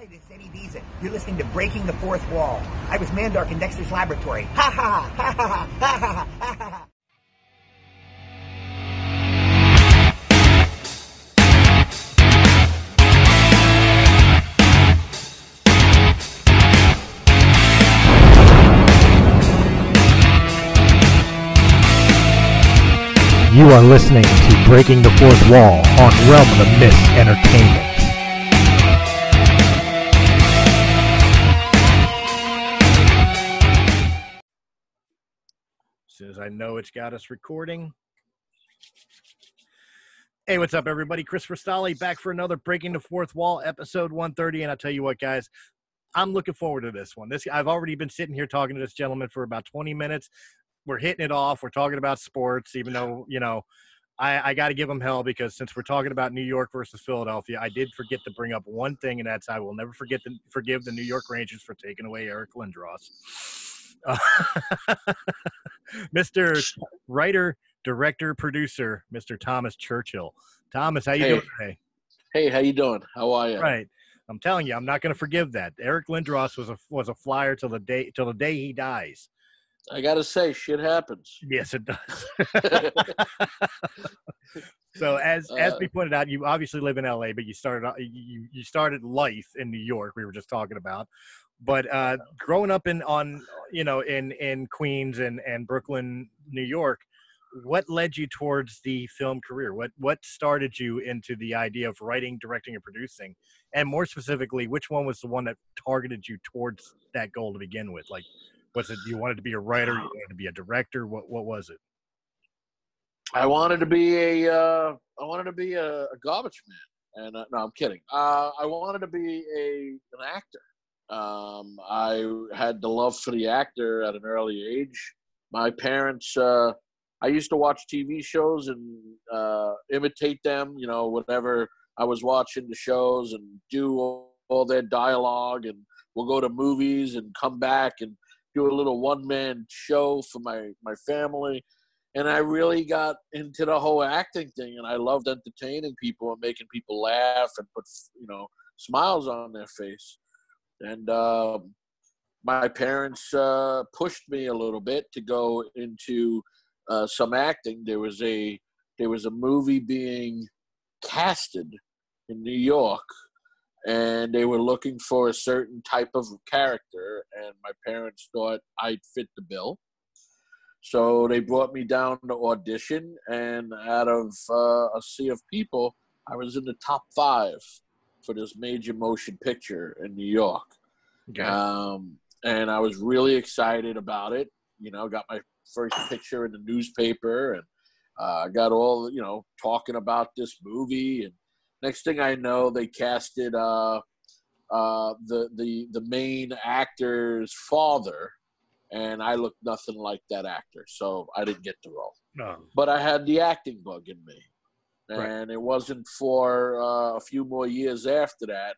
Hi, this is Eddie Deezen. You're listening to Breaking the Fourth Wall. I was Mandark in Dexter's laboratory. Ha ha ha ha ha ha ha ha. You are listening to Breaking the Fourth Wall on Realm of the Mist Entertainment. I know it's got us recording. Hey, what's up, everybody? Chris Stolle back for another Breaking the Fourth Wall, episode 130. And I'll tell you what, guys, I'm looking forward to this one. This I've already been sitting here talking to this gentleman for about 20 minutes. We're hitting it off. We're talking about sports, even though, you know, I, I got to give him hell because since we're talking about New York versus Philadelphia, I did forget to bring up one thing, and that's I will never forget to forgive the New York Rangers for taking away Eric Lindros. Uh, Mr. Writer, Director, Producer, Mr. Thomas Churchill. Thomas, how you Hey. doing today? Hey, how you doing? How are you? Right. I'm telling you, I'm not going to forgive that. Eric Lindros was a was a flyer till the day till the day he dies. I gotta say, shit happens. Yes, it does. so as as Uh, we pointed out, you obviously live in LA, but you started you you started life in New York. We were just talking about, but uh, growing up in on you know in in Queens and and Brooklyn, New York, what led you towards the film career? What what started you into the idea of writing, directing, and producing? And more specifically, which one was the one that targeted you towards that goal to begin with? Like, was it you wanted to be a writer, you wanted to be a director? What what was it? I wanted to be a, uh, I wanted to be a, a garbage man, and uh, no, I'm kidding. Uh, I wanted to be a an actor. Um, I had the love for the actor at an early age. My parents, uh, I used to watch TV shows and uh, imitate them. You know, whatever I was watching the shows and do all, all their dialogue, and we'll go to movies and come back and do a little one man show for my my family and I really got into the whole acting thing, and I loved entertaining people and making people laugh and put you know smiles on their face. And um, my parents uh, pushed me a little bit to go into uh, some acting. There was a there was a movie being casted in New York, and they were looking for a certain type of character, and my parents thought I'd fit the bill. So they brought me down to audition, and out of uh, a sea of people, I was in the top five for this major motion picture in New York. Okay. Um, and I was really excited about it. You know, got my first picture in the newspaper, and uh, got all you know talking about this movie. And next thing I know, they casted uh, uh, the the the main actor's father, and I looked nothing like that actor, so I didn't get the role. no. But I had the acting bug in me, Right. and it wasn't for uh, a few more years after that.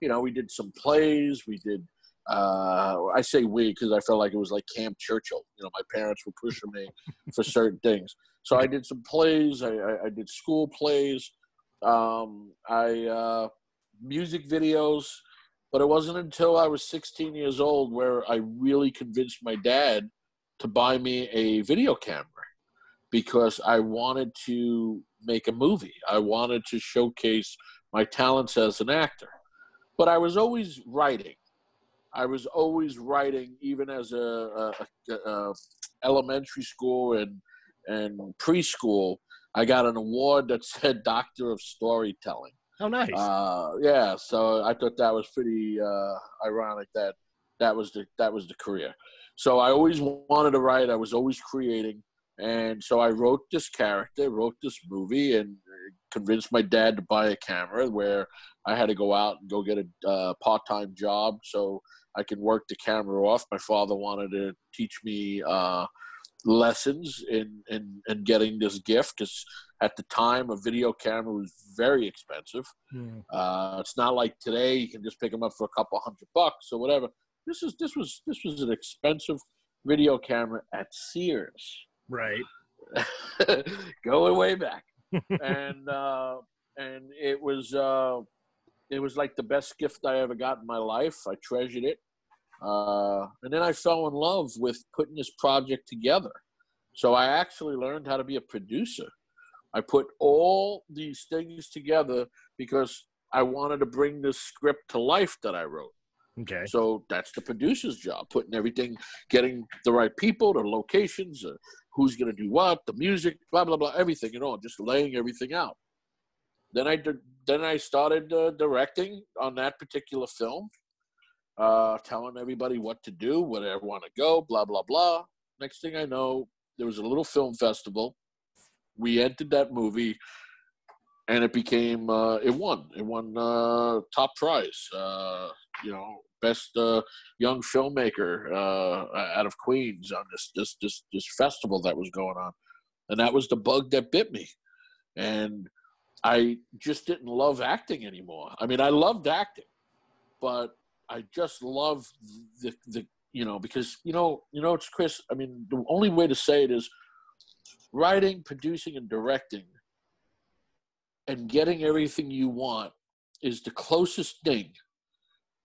You know, we did some plays. We did. Uh, I say we because I felt like it was like Camp Churchill. You know, my parents were pushing me for certain things. So I did some plays. I, I, I did school plays. Um, I uh, music videos. But it wasn't until I was 16 years old where I really convinced my dad to buy me a video camera because I wanted to make a movie. I wanted to showcase my talents as an actor. But I was always writing. I was always writing, even as a, a, a, a elementary school and and preschool. I got an award that said Doctor of Storytelling. Oh, nice. Uh, yeah, so I thought that was pretty uh, ironic that that was the that was the career. So I always wanted to write. I was always creating, and so I wrote this character, wrote this movie, and convinced my dad to buy a camera. Where I had to go out and go get a uh, part time job so I could work the camera off. My father wanted to teach me uh, lessons in, in in getting this gift because at the time a video camera was very expensive. Hmm. Uh, it's not like today you can just pick them up for a couple hundred bucks or whatever. This is this was this was an expensive video camera at Sears, Right. going way back, and uh, and it was uh, it was like the best gift I ever got in my life. I treasured it. Uh, and then I fell in love with putting this project together. So I actually learned how to be a producer. I put all these things together because I wanted to bring this script to life that I wrote. Okay. So that's the producer's job, putting everything, getting the right people, the locations, uh, who's going to do what, the music, blah blah blah, everything, you know, just laying everything out. Then I did, then I started uh, directing on that particular film, uh, telling everybody what to do, where I want to go, blah blah blah. Next thing I know, there was a little film festival. We entered that movie, and it became uh, it won. It won uh, top prize. Uh, you know, best uh, young filmmaker uh, out of Queens on this this this this festival that was going on, and that was the bug that bit me, and I just didn't love acting anymore. I mean, I loved acting, but I just love the the you know because you know you know it's Chris. I mean, the only way to say it is writing, producing, and directing, and getting everything you want is the closest thing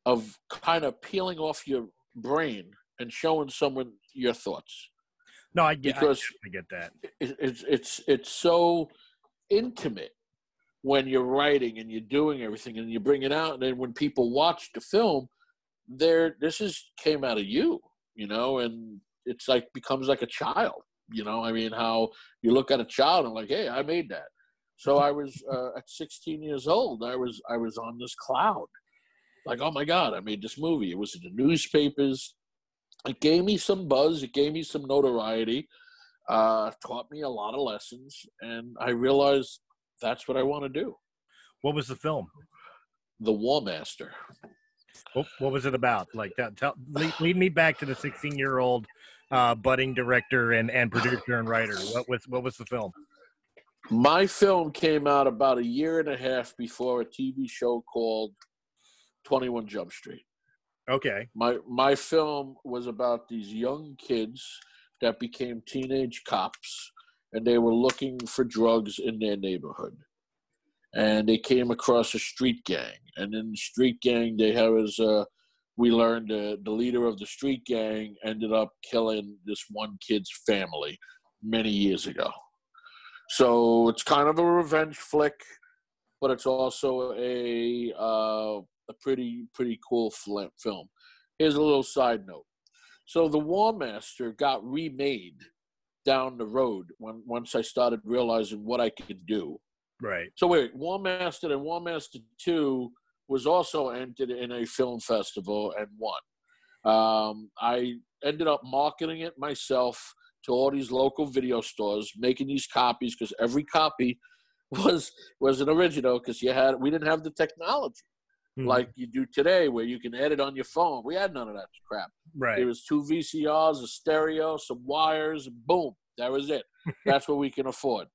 of kind of peeling off your brain and showing someone your thoughts. No, I get Because- I, get that. It, it's it's it's so intimate when you're writing and you're doing everything and you bring it out, and then when people watch the film, there this is came out of you, you know, and it's like becomes like a child, you know. I mean, how you look at a child and like, hey, I made that. So I was uh, at 16 years old. I was I was on this cloud, like, oh my god, I made this movie. It was in the newspapers. It gave me some buzz. It gave me some notoriety. Uh, taught me a lot of lessons, and I realized that's what I want to do. What was the film? The War Master. What, what was it about? Like that. Tell, lead, lead me back to the 16 year old uh, budding director and, and producer and writer. What was what was the film? My film came out about a year and a half before a TV show called 21 Jump Street. Okay. My my film was about these young kids that became teenage cops and they were looking for drugs in their neighborhood. And they came across a street gang. And in the street gang they have as uh we learned uh, the leader of the street gang ended up killing this one kid's family many years ago. So it's kind of a revenge flick, but it's also a uh, a pretty pretty cool film. Here's a little side note. So the War Master got remade down the road when once I started realizing what I could do. Right. So wait, War Master and War Master Two was also entered in a film festival and won. Um, I ended up marketing it myself to all these local video stores, making these copies because every copy was was an original because you had we didn't have the technology Mhm. like you do today where you can edit on your phone. We had none of that crap. right. There was two VCRs, a stereo, some wires, and boom, that was it. That's what we can afford.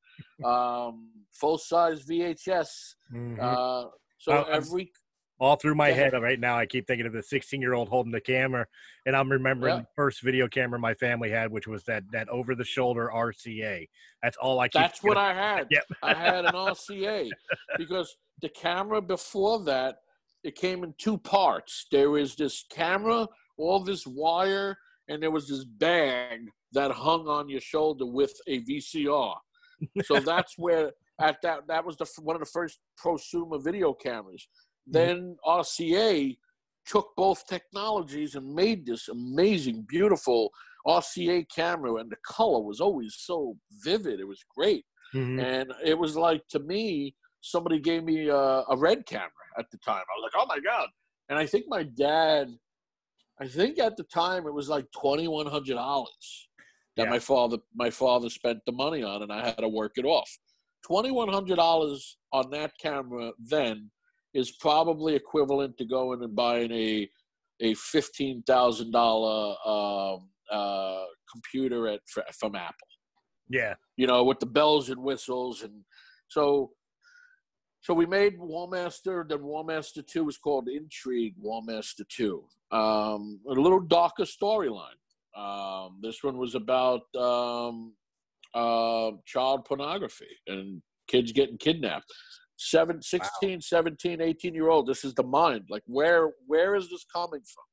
Um, full size VHS. Mhm. Uh, so Uh, every All through my head right now, I keep thinking of the 16 year old holding the camera, and I'm remembering Yeah. the first video camera my family had, which was that that over the shoulder RCA. That's all I keep. that's what I had. Yep. I had an RCA because the camera before that it came in two parts. There was this camera, all this wire, and there was this bag that hung on your shoulder with a VCR. So that's where at that that was the one of the first prosumer video cameras. Then RCA took both technologies and made this amazing, beautiful RCA camera, and the color was always so vivid. It was great. Mhm. And it was like to me, somebody gave me a, a red camera at the time. I was like, oh my god! And I think my dad, I think at the time it was like twenty one hundred dollars that Yeah. my father my father spent the money on, and I had to work it off. Twenty one hundred dollars on that camera then is probably equivalent to going and buying a a fifteen thousand dollar um, uh, computer at from Apple Yeah. you know, with the bells and whistles, and so so we made Warmaster. Then Warmaster Two was called Intrigue Warmaster Two. Um, a little darker storyline. Um, this one was about um, uh, child pornography and kids getting kidnapped. seven, 16, 17, 18 year old. This is the mind. Like where where is this coming from?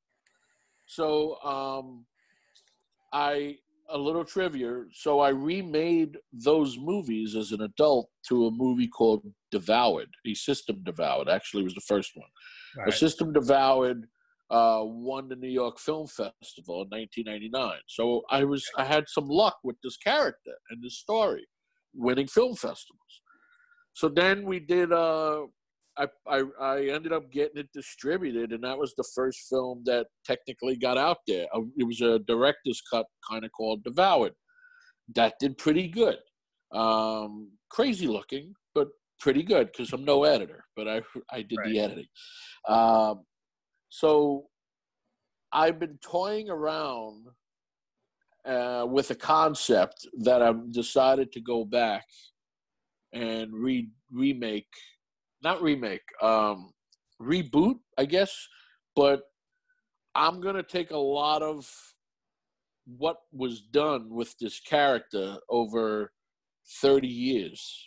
So um, I a little trivia. So I remade those movies as an adult to a movie called Devoured. A System Devoured actually was the first one. All A. System Devoured uh, won the New York Film Festival in 1999. So I was I had some luck with this character and this story, winning film festivals. So then we did. Uh, I, I I ended up getting it distributed, and that was the first film that technically got out there. Uh, It was a director's cut, kind of called Devoured. That did pretty good. Um, crazy looking, but pretty good because I'm no editor, but I I did the editing. Um, so I've been toying around uh, with a concept that I've decided to go back and re- remake, not remake, um, reboot, I guess. But I'm gonna take a lot of what was done with this character over 30 years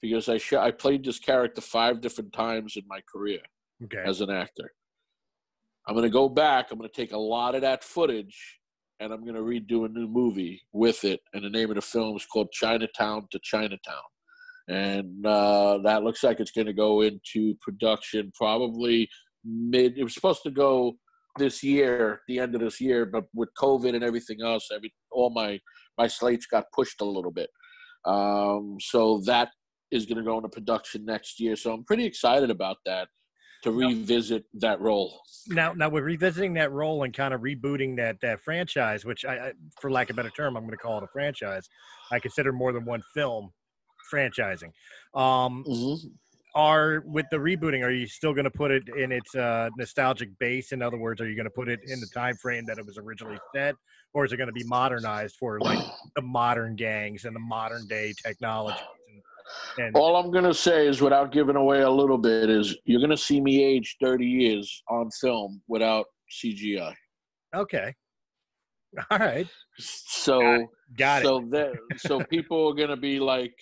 because I sh- I played this character five different times in my career Okay. as an actor. I'm going to go back. I'm going to take a lot of that footage and I'm going to redo a new movie with it. And the name of the film is called Chinatown to Chinatown. And uh, that looks like it's going to go into production probably mid. It was supposed to go this year, the end of this year, but with COVID and everything else, every all my my slates got pushed a little bit. Um, so that is going to go into production next year. So I'm pretty excited about that to revisit that role. now now we're revisiting that role and kind of rebooting that that franchise which I, I for lack of a better term i'm going to call it a franchise. I consider more than one film franchising. Um are with the rebooting are you still going to put it in its uh nostalgic base? In other words are you going to put it in the time frame that it was originally set? Or is it going to be modernized for like the modern gangs and the modern day technology? and, and All I'm going to say is, without giving away a little bit, is you're going to see me age 30 years on film without CGI. okay all right So, got it so that so people are going to be like,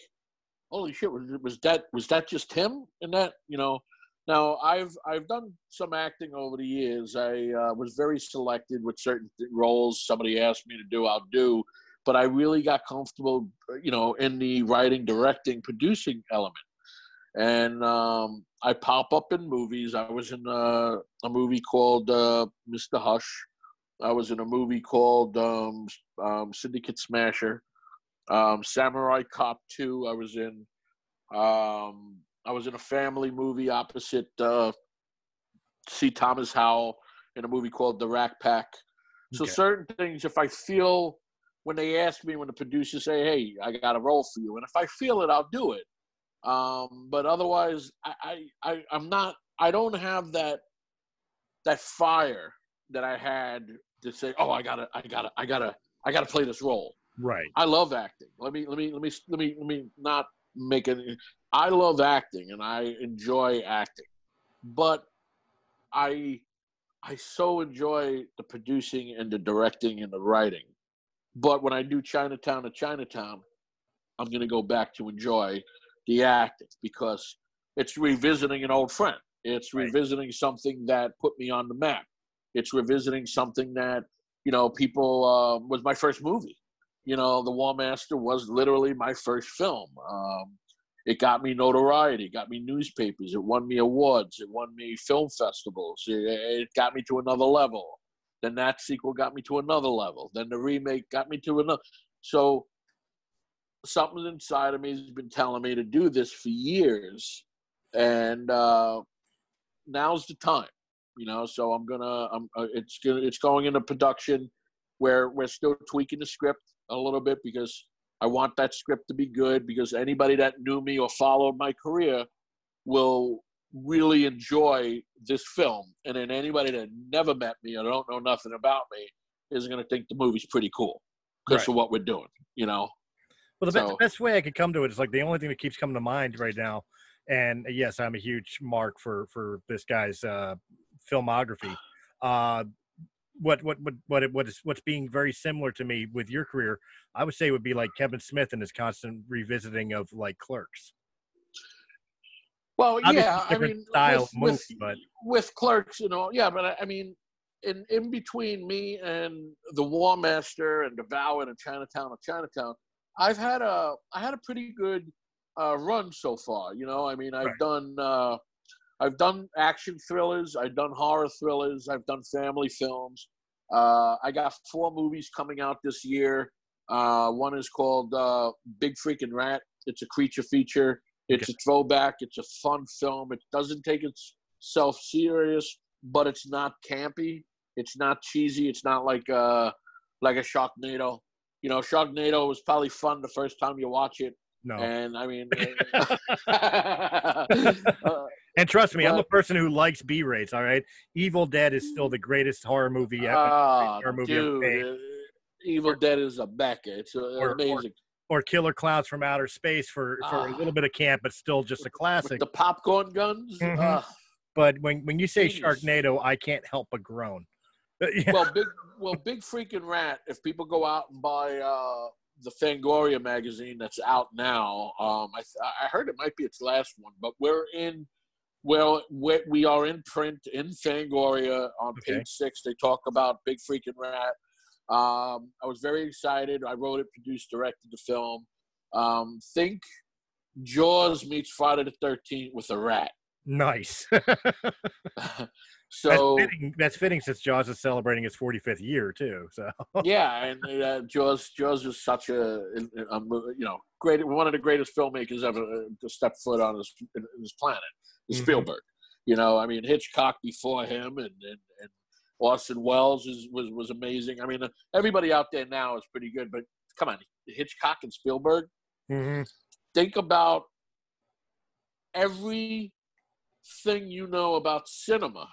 "Holy shit! Was, was that was that just him?" And that you know. Now I've I've done some acting over the years. I uh, was very selected with certain th- roles. Somebody asked me to do, I'll do. But I really got comfortable, you know, in the writing, directing, producing element. And um, I pop up in movies. I was in uh, a movie called uh, Mr. Hush. I was in a movie called um, um, Syndicate Smasher, um, Samurai Cop 2. I was in. Um, I was in a family movie opposite uh, C. Thomas Howell in a movie called The Rack Pack. So Okay. certain things, if I feel when they ask me, when the producers say, "Hey, I got a role for you," and if I feel it, I'll do it. Um, but otherwise, I, I, I, I'm not. I don't have that that fire that I had to say, "Oh, I gotta, I gotta, I gotta, I gotta play this role." right I love acting. Let me let me let me let me let me not make it. I love acting and I enjoy acting, but I I so enjoy the producing and the directing and the writing. But when I do Chinatown to Chinatown, I'm going to go back to enjoy the acting because it's revisiting an old friend. It's Right. revisiting something that put me on the map. It's revisiting something that you know people uh, was my first movie you know, The War Master was literally my first film. Um, it got me notoriety, got me newspapers, it won me awards, it won me film festivals, it, it got me to another level. Then that sequel got me to another level. Then the remake got me to another. So something inside of me has been telling me to do this for years, and uh, now's the time. You know, so I'm gonna. I'm. Uh, it's gonna. It's going into production where we're still tweaking the script a little bit because I want that script to be good because anybody that knew me or followed my career will really enjoy this film. And then anybody that never met me or don't know nothing about me is going to think the movie's pretty cool because Right. of what we're doing, you know? Well, the, be- the best way I could come to it is like the only thing that keeps coming to mind right now, and yes, I'm a huge mark for for this guy's uh, filmography. Uh, what what what what it- what is what's being very similar to me with your career, I would say would be like Kevin Smith and his constant revisiting of like Clerks. Well, Obviously, yeah, I mean, style with, movie, with, but with clerks and all, yeah, but I, I mean, in in between me and the War Master and Devour and Chinatown of Chinatown, I've had a I had a pretty good uh, run so far. You know, I mean, I've Right. done uh, I've done action thrillers, I've done horror thrillers, I've done family films. Uh, I got four movies coming out this year. Uh, one is called uh, Big Freaking Rat. It's a creature feature. It's a throwback. It's a fun film. It doesn't take itself serious, but it's not campy. It's not cheesy. It's not like a, like a Sharknado. You know, Sharknado was probably fun the first time you watch it, no. and I mean, uh, And trust me, I'm a person who likes B rates. All right, Evil Dead is still the greatest horror movie ever, ah, horror movie dude, uh, Evil Dead is a mecca. It's uh, or- amazing. or Killer Clowns from Outer Space for for a Ah. little bit of camp, but still just a classic. the popcorn guns. Mhm. ah. But when when you say Genius. Sharknado, I can't help but groan. Yeah, well, big well, big freaking rat. If people go out and buy uh, the Fangoria magazine that's out now, um, I I heard it might be its last one, but we're in. Well, we we are in print in Fangoria on Okay. page six. They talk about Big Freaking Rat. Um, I was very excited. I wrote it, produced, directed the film. Um, think Jaws meets Friday the Thirteenth with a rat. nice. so that's fitting. That's fitting since Jaws is celebrating its 45th year too. So yeah, and uh, Jaws Jaws is such a, a, you know great one of the greatest filmmakers ever to step foot on this this planet. Mhm. Spielberg. You know, I mean Hitchcock before him, and and, and Welles is, was was amazing. I mean, everybody out there now is pretty good, but come on, Hitchcock and Spielberg. Mhm. Think about everything you know about cinema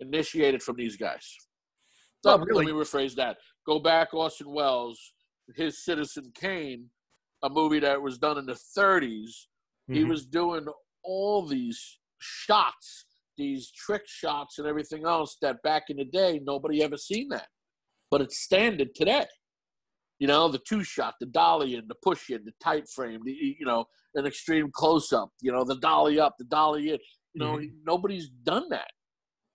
initiated from these guys. Oh, So, really? Let me rephrase that. Go back, Orson Welles, his Citizen Kane, a movie that was done in the 30s. He Mhm. was doing all these shots, these trick shots, and everything else that back in the day nobody ever seen that, but it's standard today. You know, the two shot, the dolly in, the push in, the tight frame, the you know, an extreme close up. You know, the dolly up, the dolly in. You know, mm-hmm. nobody's done that.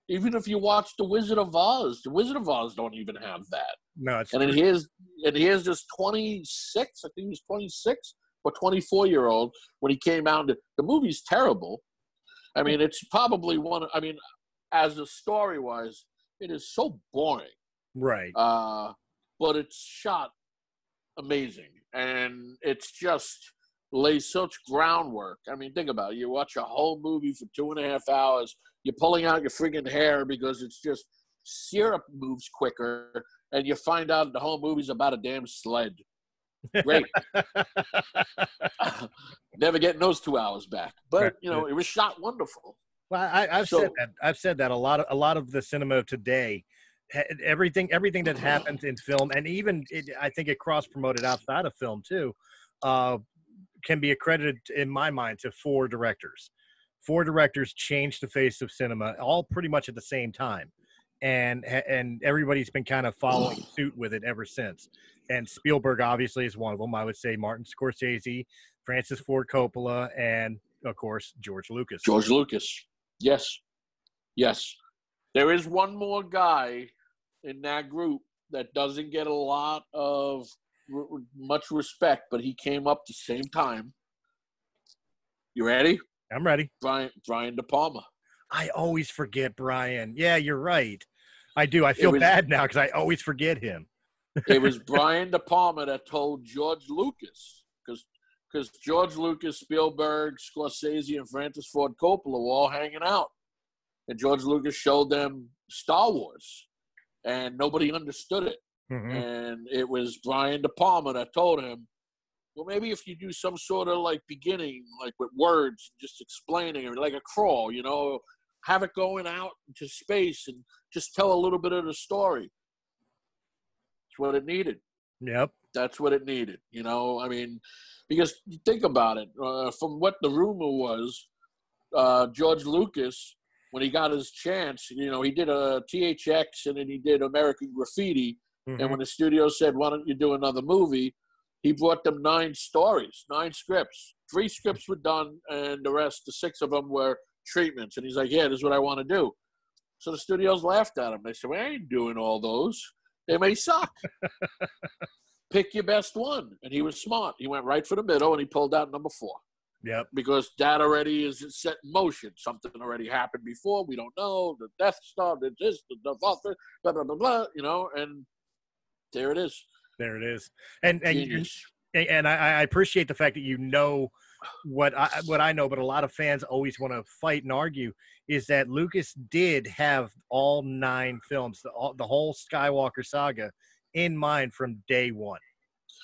Even if you watch The Wizard of Oz, The Wizard of Oz don't even have that. no, it's And then here's and here's this 26, I think he was 26 or 24 year old when he came out. The movie's terrible. I mean, it's probably one. I mean, as a story wise, it is so boring. right. Uh, but it's shot amazing, and it's just lays such groundwork. I mean, think about it. You watch a whole movie for two and a half hours. You're pulling out your friggin' hair because it's just syrup moves quicker, and you find out the whole movie's about a damn sled. Great. Never getting those two hours back. But you know, it was shot wonderful. Well, I, I've So- said that. I've said that a lot. Of, a lot of the cinema of today, everything, everything that happens in film, and even it, I think it cross promoted outside of film too, uh, can be accredited in my mind to four directors. Four directors changed the face of cinema, all pretty much at the same time, and and everybody's been kind of following suit with it ever since. And Spielberg obviously is one of them. I would say Martin Scorsese, Francis Ford Coppola, and of course George Lucas. George Lucas. Yes. Yes. There is one more guy in that group that doesn't get a lot of r- much respect, but he came up the same time. You ready? I'm ready. Brian Brian De Palma. I always forget Brian. Yeah, you're right. I do. I feel was- bad now because I always forget him. It was Brian De Palma that told George Lucas because because George Lucas, Spielberg, Scorsese, and Francis Ford Coppola were all hanging out, and George Lucas showed them Star Wars, and nobody understood it. Mhm. and it was Brian De Palma that told him, well, maybe if you do some sort of like beginning, like with words, just explaining it, like a crawl, you know, have it going out into space and just tell a little bit of the story. It's what it needed. Yep. That's what it needed. You know, I mean, because you think about it, uh, from what the rumor was, uh, George Lucas, when he got his chance, you know, he did a THX and then he did American Graffiti. Mhm. And when the studio said, "Why don't you do another movie?" he brought them nine stories, nine scripts. Three scripts were done, and the rest, the six of them, were treatments. And he's like, "Yeah, this is what I want to do." So the studios laughed at him. They said, "We ain't doing all those. They may suck. Pick your best one." And he was smart. He went right for the middle, and he pulled out number four Yep. because that already is set in motion. Something already happened before. We don't know the Death Star, the this, the Darth Vader, blah blah blah blah. You know, and there it is. There it is. And and Genius. and- and I, I appreciate the fact that you know what I what I know, but a lot of fans always want to fight and argue is that Lucas did have all nine films, the, all, the whole Skywalker saga, in mind from day one.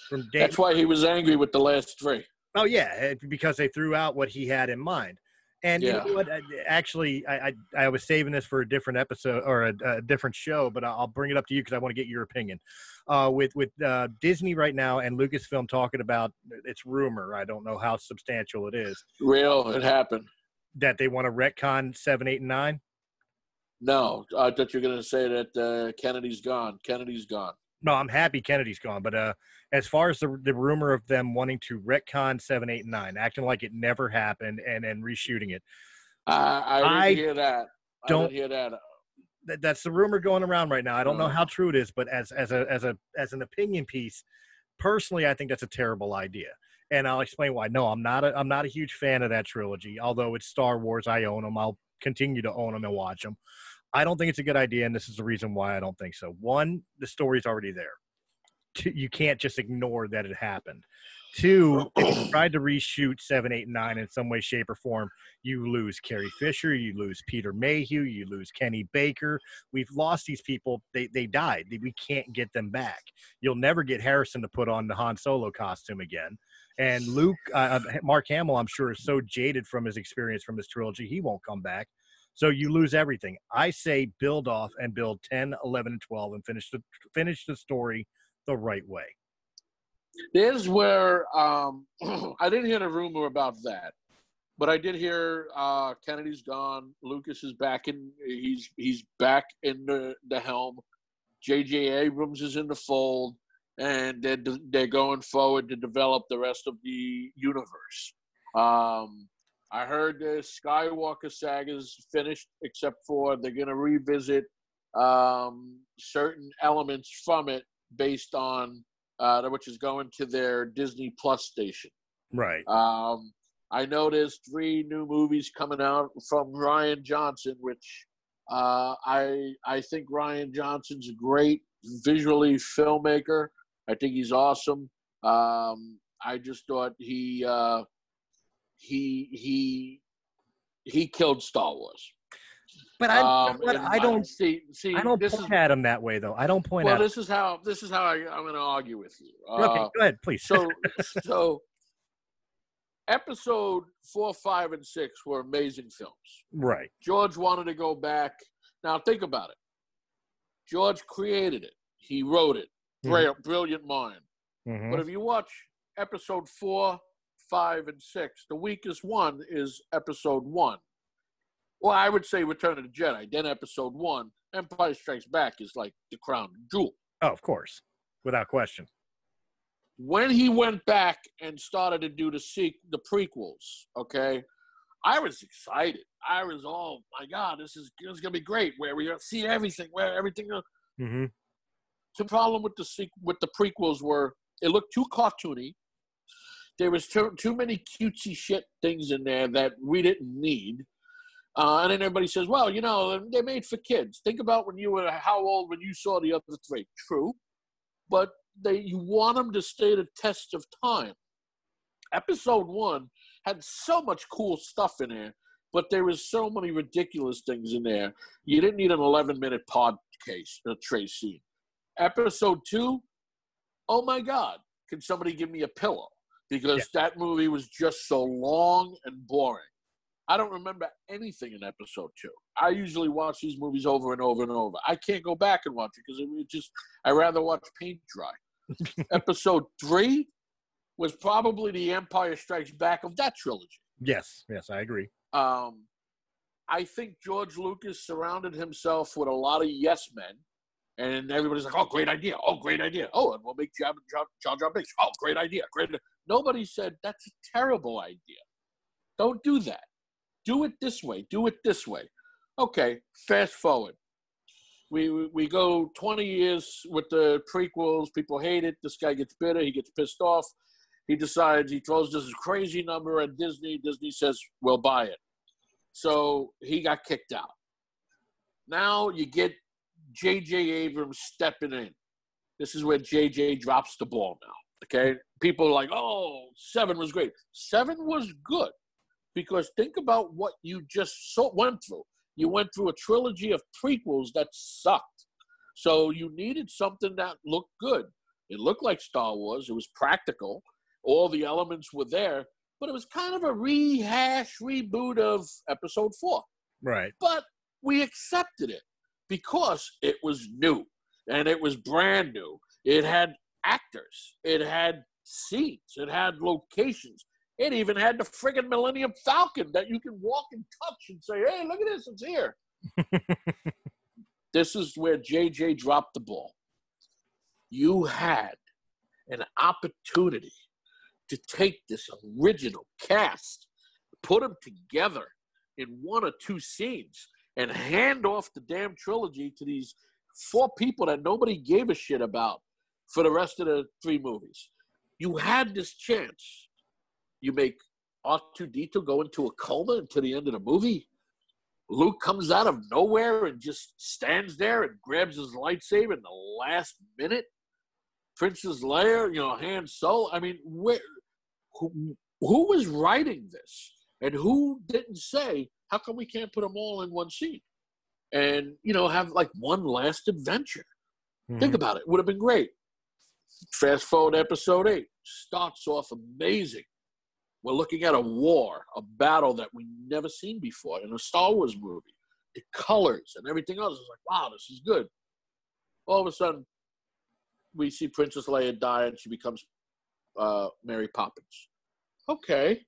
From day. That's why he was angry with the last three. Oh yeah, eh, because they threw out what he had in mind. And you know what? Actually, I, I I was saving this for a different episode or a, a different show, but I'll bring it up to you because I want to get your opinion. Uh, with with uh, Disney right now and Lucasfilm talking about it's rumor. I don't know how substantial it is Real, it happened. that they want to retcon seven, eight, and nine. No, I thought you were going to say that uh, Kennedy's gone. Kennedy's gone. No, I'm happy Kennedy's gone, but uh, as far as the the rumor of them wanting to retcon seven, eight, and nine, acting like it never happened and and reshooting it, I, I didn't I hear that. I don't- hear that. that, that's the rumor going around right now. I don't know Uh. how true it is, but as as a as a as an opinion piece, personally, I think that's a terrible idea. And I'll explain why. No, I'm not a I'm not a huge fan of that trilogy. Although it's Star Wars, I own them. I'll continue to own them and watch them. I don't think it's a good idea, and this is the reason why I don't think so. One, the story's already there. Two, you can't just ignore that it happened. Two, if you tried to reshoot seven, eight, nine in some way, shape, or form, you lose Carrie Fisher, you lose Peter Mayhew, you lose Kenny Baker. We've lost these people. They they died. We can't get them back. You'll never get Harrison to put on the Han Solo costume again. And Luke, uh, uh, Mark Hamill, I'm sure is so jaded from his experience from this trilogy, he won't come back. So you lose everything. I say build off and build 10, 11, and 12 and finish the finish the story the right way. There's where um, I didn't hear the rumor about that, but I did hear uh, Kennedy's gone. Lucas is back in. He's he's back in the, the helm. J.J. Abrams is in the fold, and they're they're going forward to develop the rest of the universe. Um, I heard the Skywalker saga is finished, except for they're going to revisit um, certain elements from it based on uh, which is going to their Disney Plus station. Right. Um, I know there's three new movies coming out from Rian Johnson, which uh, I I think Rian Johnson's a great visually filmmaker. I think he's awesome. Um, I just thought he uh, he he he killed Star Wars. But I, Um, but I don't see see I don't this point is at him that way though. I don't point well at this is how this is how I, I'm going to argue with you. him. Okay, Uh, go ahead, please. so so episode four five and six were amazing films right. george wanted to go back now think about it george created it he wrote it brilliant, brilliant mind Mhm. but if you watch episode four five and six the weakest one is episode one well i would say return of the jedi then episode one empire strikes back is like the crown jewel Oh, of course, without question. when he went back and started to do the sequ- the prequels, okay, I was excited. I was, oh my god, this is this is gonna be great. Where we see everything, where everything. Mm-hmm. The problem with the sequ- with the prequels were it looked too cartoony. There was too too many cutesy shit things in there that we didn't need. Uh, and then everybody says, well, you know, they're made for kids. Think about when you were how old when you saw the other three. True, but they you want them to stay the test of time. Episode one had so much cool stuff in there, but there was so many ridiculous things in there. You didn't need an 11 minute pod case, a trace scene. Episode two, oh my God, can somebody give me a pillow? Because that movie was just so long and boring. I don't remember anything in episode two. I usually watch these movies over and over and over. I can't go back and watch it because it was just, I rather watch paint dry. episode three was probably the Empire Strikes Back of that trilogy. Yes, yes, I agree. Um, I think George Lucas surrounded himself with a lot of yes men, And everybody's like, "Oh, great idea! Oh, great idea! Oh, and we'll make Jar Jar, Jar Binks. Oh, great idea! Great." Idea. Nobody said that's a terrible idea. Don't do that. Do it this way. Do it this way. Okay. Fast forward. We we go 20 years with the prequels. People hate it. This guy gets bitter. He gets pissed off. He decides he throws this crazy number at Disney. Disney says we'll buy it. So he got kicked out. Now you get J.J. Abrams stepping in. This is where J.J. drops the ball now. Okay, people are like, oh, seven was great. Seven was good," because think about what you just so, went through. You went through a trilogy of prequels that sucked, so you needed something that looked good. It looked like Star Wars. It was practical. All the elements were there, but it was kind of a rehash, reboot of Episode Four. Right. But we accepted it because it was new and it was brand new. It had actors, it had scenes, it had locations. It even had the friggin' Millennium Falcon that you can walk and touch and say, hey, look at this, it's here. this is where JJ dropped the ball. You had an opportunity to take this original cast, put them together in one or two scenes, and hand off the damn trilogy to these four people that nobody gave a shit about for the rest of the three movies. You had this chance. You make R2D2 go into a coma until the end of the movie. Luke comes out of nowhere and just stands there and grabs his lightsaber in the last minute. Princess Leia, you know, Han Solo. I mean, where, who, who was writing this? And who didn't say, how come we can't put them all in one scene? And, you know, have like one last adventure. Mm-hmm. Think about it. Would have been great. Fast forward episode eight. Starts off amazing. We're looking at a war, a battle that we never seen before in a Star Wars movie. The colors and everything else is like, wow, this is good. All of a sudden, we see Princess Leia die and she becomes uh, Mary Poppins. Okay,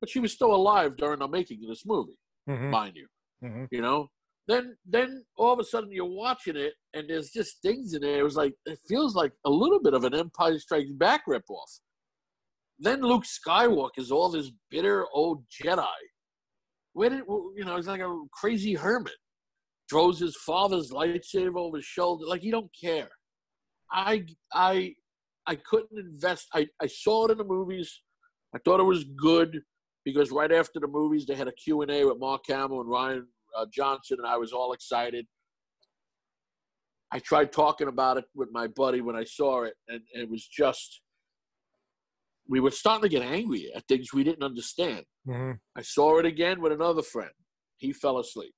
but she was still alive during the making of this movie, mm-hmm. mind you. Mm-hmm. You know, then then all of a sudden you're watching it and there's just things in there. It was like it feels like a little bit of an Empire Strikes Back ripoff. Then Luke Skywalker is all this bitter old Jedi. Where did you know? He's like a crazy hermit. Throws his father's lightsaber over his shoulder, like he don't care. I I I couldn't invest. I I saw it in the movies. I thought it was good because right after the movies they had a Q and A with Mark Hamill and Rian uh, Johnson, and I was all excited. I tried talking about it with my buddy when I saw it, and, it was just we were starting to get angry at things we didn't understand. Mm-hmm. I saw it again with another friend. He fell asleep.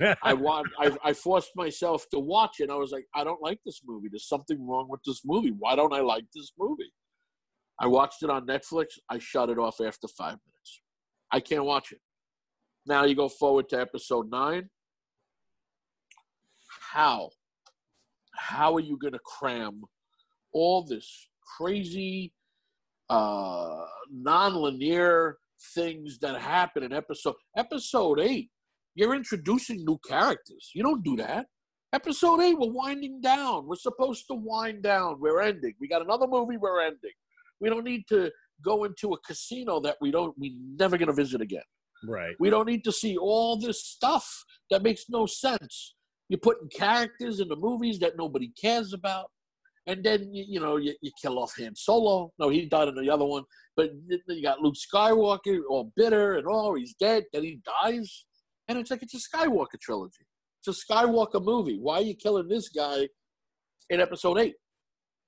I want. I, I forced myself to watch it. I was like, I don't like this movie. There's something wrong with this movie. Why don't I like this movie? I watched it on Netflix. I shut it off after five minutes. I can't watch it. Now you go forward to episode nine. How? How are you going to cram all this crazy, uh, non-linear things that happen in episode episode eight? You're introducing new characters. You don't do that. Episode eight, we're winding down. We're supposed to wind down. We're ending. We got another movie. We're ending. We don't need to go into a casino that we don't. We never going to visit again. Right. We don't need to see all this stuff that makes no sense. You're putting characters in the movies that nobody cares about, and then you, you know you, you kill off Han Solo. No, he died in the other one. But you got Luke Skywalker, all bitter and all. He's dead. Then he dies, and it's like it's a Skywalker trilogy. It's a Skywalker movie. Why are you killing this guy in Episode Eight?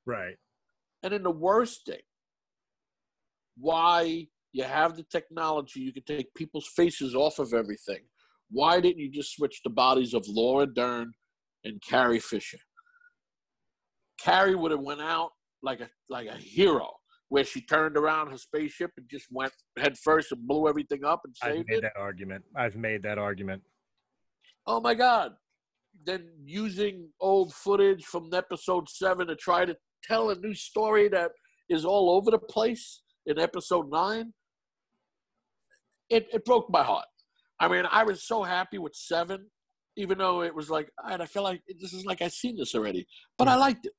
Right. And then the worst thing, why you have the technology. You can take people's faces off of everything. Why didn't you just switch the bodies of Laura Dern and Carrie Fisher? Carrie would have went out like a like a hero, where she turned around her spaceship and just went head first and blew everything up and saved I've made it. that argument. I've made that argument. Oh my God! Then using old footage from episode seven to try to tell a new story that is all over the place in episode nine it, it broke my heart. I mean, I was so happy with seven even though it was like, right, I feel like this is like I've seen this already, but I mm. liked it.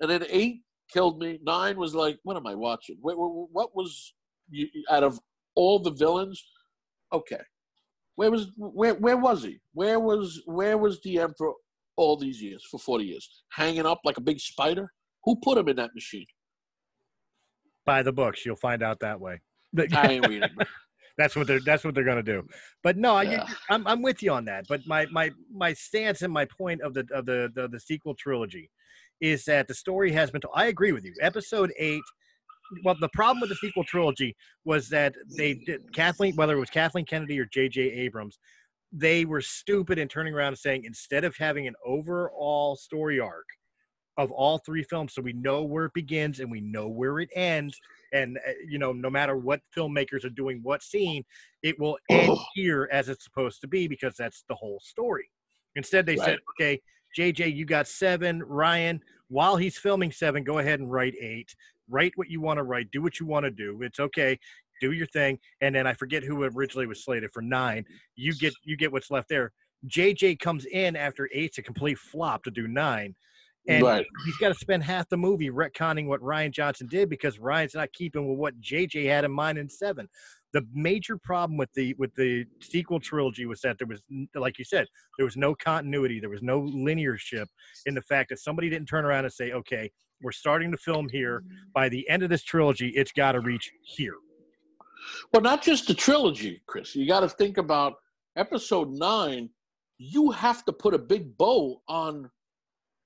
And then eight killed me. Nine was like, what am I watching? What, what was you, out of all the villains? Okay, where was where where was he? Where was where was the emperor all these years for forty years, hanging up like a big spider? Who put him in that machine? By the books, you'll find out that way. I ain't reading. That's what they're that's what they're going to do. But no, Yeah. I, I'm I'm with you on that. But my my my stance and my point of the of the the, the sequel trilogy is that the story has been. told. I agree with you. Episode eight. Well, the problem with the sequel trilogy was that they did Kathleen, whether it was Kathleen Kennedy or J.J. Abrams, they were stupid in turning around and saying instead of having an overall story arc of all three films, so we know where it begins and we know where it ends, and uh, you know no matter what filmmakers are doing what scene it will end Oh. here as it's supposed to be because that's the whole story. Instead they said okay jj you got seven. Rian while he's filming seven go ahead and write eight. Write what you want to write. Do what you want to do. It's okay. Do your thing. And then i forget who originally was slated for nine. You get you get what's left there. Jj comes in after eight's a complete flop to do nine and right. he's got to spend half the movie retconning what Rian Johnson did because Rian's not keeping with what JJ had in mind in seven. The major problem with the with the sequel trilogy was that there was, like you said, there was no continuity, there was no linearship in the fact that somebody didn't turn around and say, "Okay, we're starting to film here. By the end of this trilogy, it's got to reach here." Well, not just the trilogy, Chris. You got to think about episode nine. You have to put a big bow on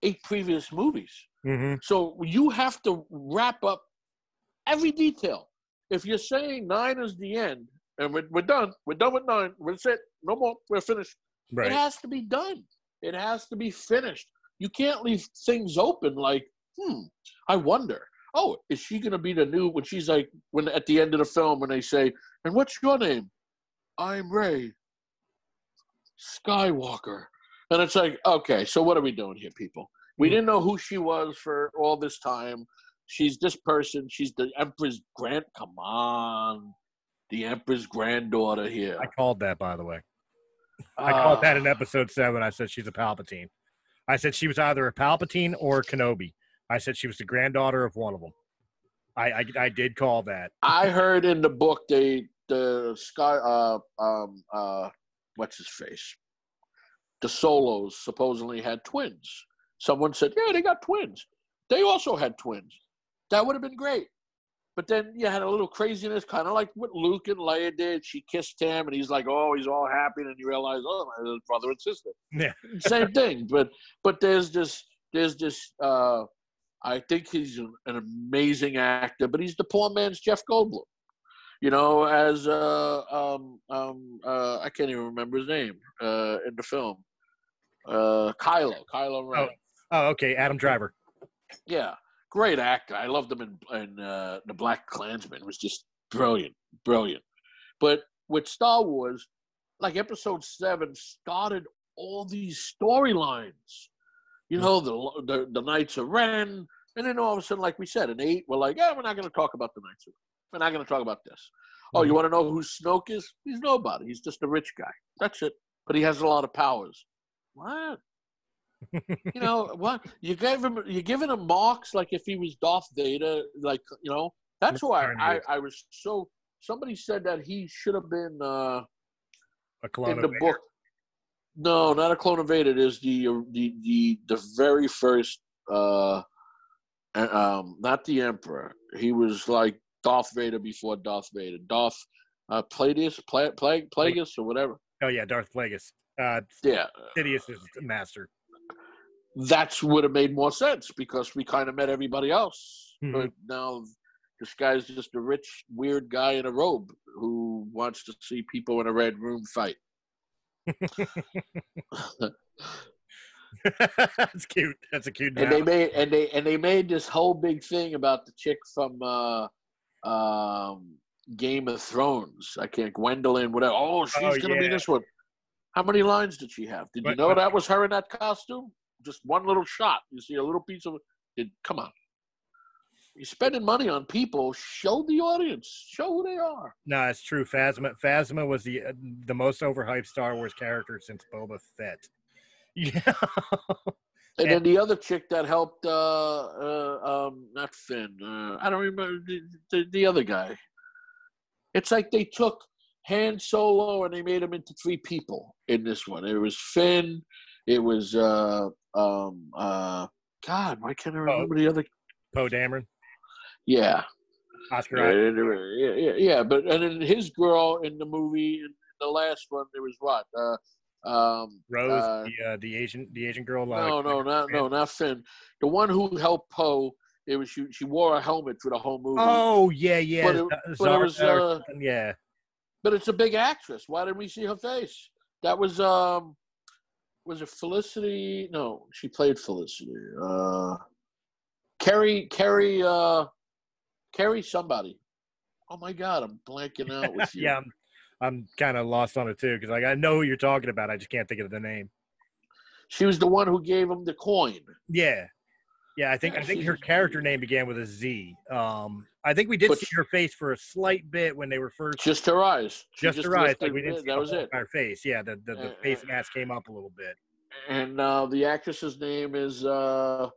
eight previous movies. Mm-hmm. So you have to wrap up every detail. If you're saying nine is the end, and we're, we're done, we're done with nine, we're set, no more, we're finished. Right. It has to be done. It has to be finished. You can't leave things open like, hmm, I wonder. Oh, is she gonna be the new when she's like when at the end of the film when they say, and what's your name? I'm Rey Skywalker. And it's like, okay, so what are we doing here, people? We Hmm. didn't know who she was for all this time. She's this person. She's the Emperor's grand. Come on, the Emperor's granddaughter here. I called that, by the way. I called Ah. that in episode seven. I said she's a Palpatine. I said she was either a Palpatine or a Kenobi. I said she was the granddaughter of one of them. I I, I did call that. I heard in the book they the sky uh um uh what's his face the solos supposedly had twins. Someone said, yeah, they got twins. They also had twins. That would have been great. But then you had a little craziness, kind of like what Luke and Leia did. She kissed him, and he's like, "Oh, he's all happy," and you realize, "Oh, my brother and sister." Yeah. Same thing. But but there's this there's this. Uh, I think he's an, an amazing actor, but he's the poor man's Jeff Goldblum. You know, as uh, um, um, uh, I can't even remember his name uh, in the film. Uh, Kylo, Kylo Ren. Oh, okay. Adam Driver. Yeah, great actor. I loved him in, in uh, the Black Klansman. It was just brilliant, brilliant. But with Star Wars, like Episode Seven started all these storylines. You know, the, the the Knights of Ren, and then all of a sudden, like we said, in eight, we're like, yeah, we're not going to talk about the Knights of Ren. We're not going to talk about this. Oh, you want to know who Snoke is? He's nobody. He's just a rich guy. That's it. But he has a lot of powers. What? You know what? You gave him. You're giving him marks like if he was Darth Vader. Like you know. That's why I, I was so. Somebody said that he should have been uh, A clone in of the Vader. book. No, not a clone of Vader. It is the the the the very first. Uh, um, not the Emperor. He was like Darth Vader before Darth Vader. Darth uh, Plagueis, Pla- Plague, Plagueis, or whatever. Oh yeah, Darth Plagueis. Uh, Yeah, Sidious is master. That's would have made more sense because we kind of met everybody else. Mhm. But now this guy's just a rich, weird guy in a robe who wants to see people in a red room fight. That's cute. That's a cute. and they made and they and they made this whole big thing about the chick from uh, um, Game of Thrones. I can't Gwendoline, whatever. Oh, she's Oh, gonna be this one. How many lines did she have? Did you know but- that was her in that costume? Just one little shot. You see a little piece of it. Come on. You're spending money on people. Show the audience. Show who they are. No, it's true. Phasma Phasma was the uh, the most overhyped Star Wars character since Boba Fett. Yeah. And Yeah. then the other chick that helped, uh, uh, um, not Finn. Uh, I don't remember the, the, the other guy. It's like they took Han Solo and they made him into three people in this one. It was Finn. It was uh, um, uh, God. Why can't I remember the other? Poe Dameron, Yeah, Oscar yeah, yeah, yeah, yeah. But and then his girl in the movie, in the last one, there was what? Uh, um, Rose, uh, the uh, the Asian the Asian girl. uh, No, no, not no, not Finn. The one who helped Poe. It was she. She wore a helmet for the whole movie. Oh yeah, yeah. But it- Z- but it was, uh, yeah. But it's a big actress. Why didn't we see her face? That was um, was it Felicity? No, she played Felicity. Uh, Keri, Keri, uh, Keri, somebody. Oh my God, I'm blanking out with you. yeah, I'm, I'm kind of lost on it too because like I know who you're talking about. I just can't think of the name. She was the one who gave him the coin. Yeah, yeah. I think I think her character name began with a Z. Um, I think we did But see her face for a slight bit when they were first Just her eyes. She just, her eyes. Like we didn't that was it. entire face. Yeah, the the, the Uh, face mask came up a little bit. and uh, the actress's name is uh,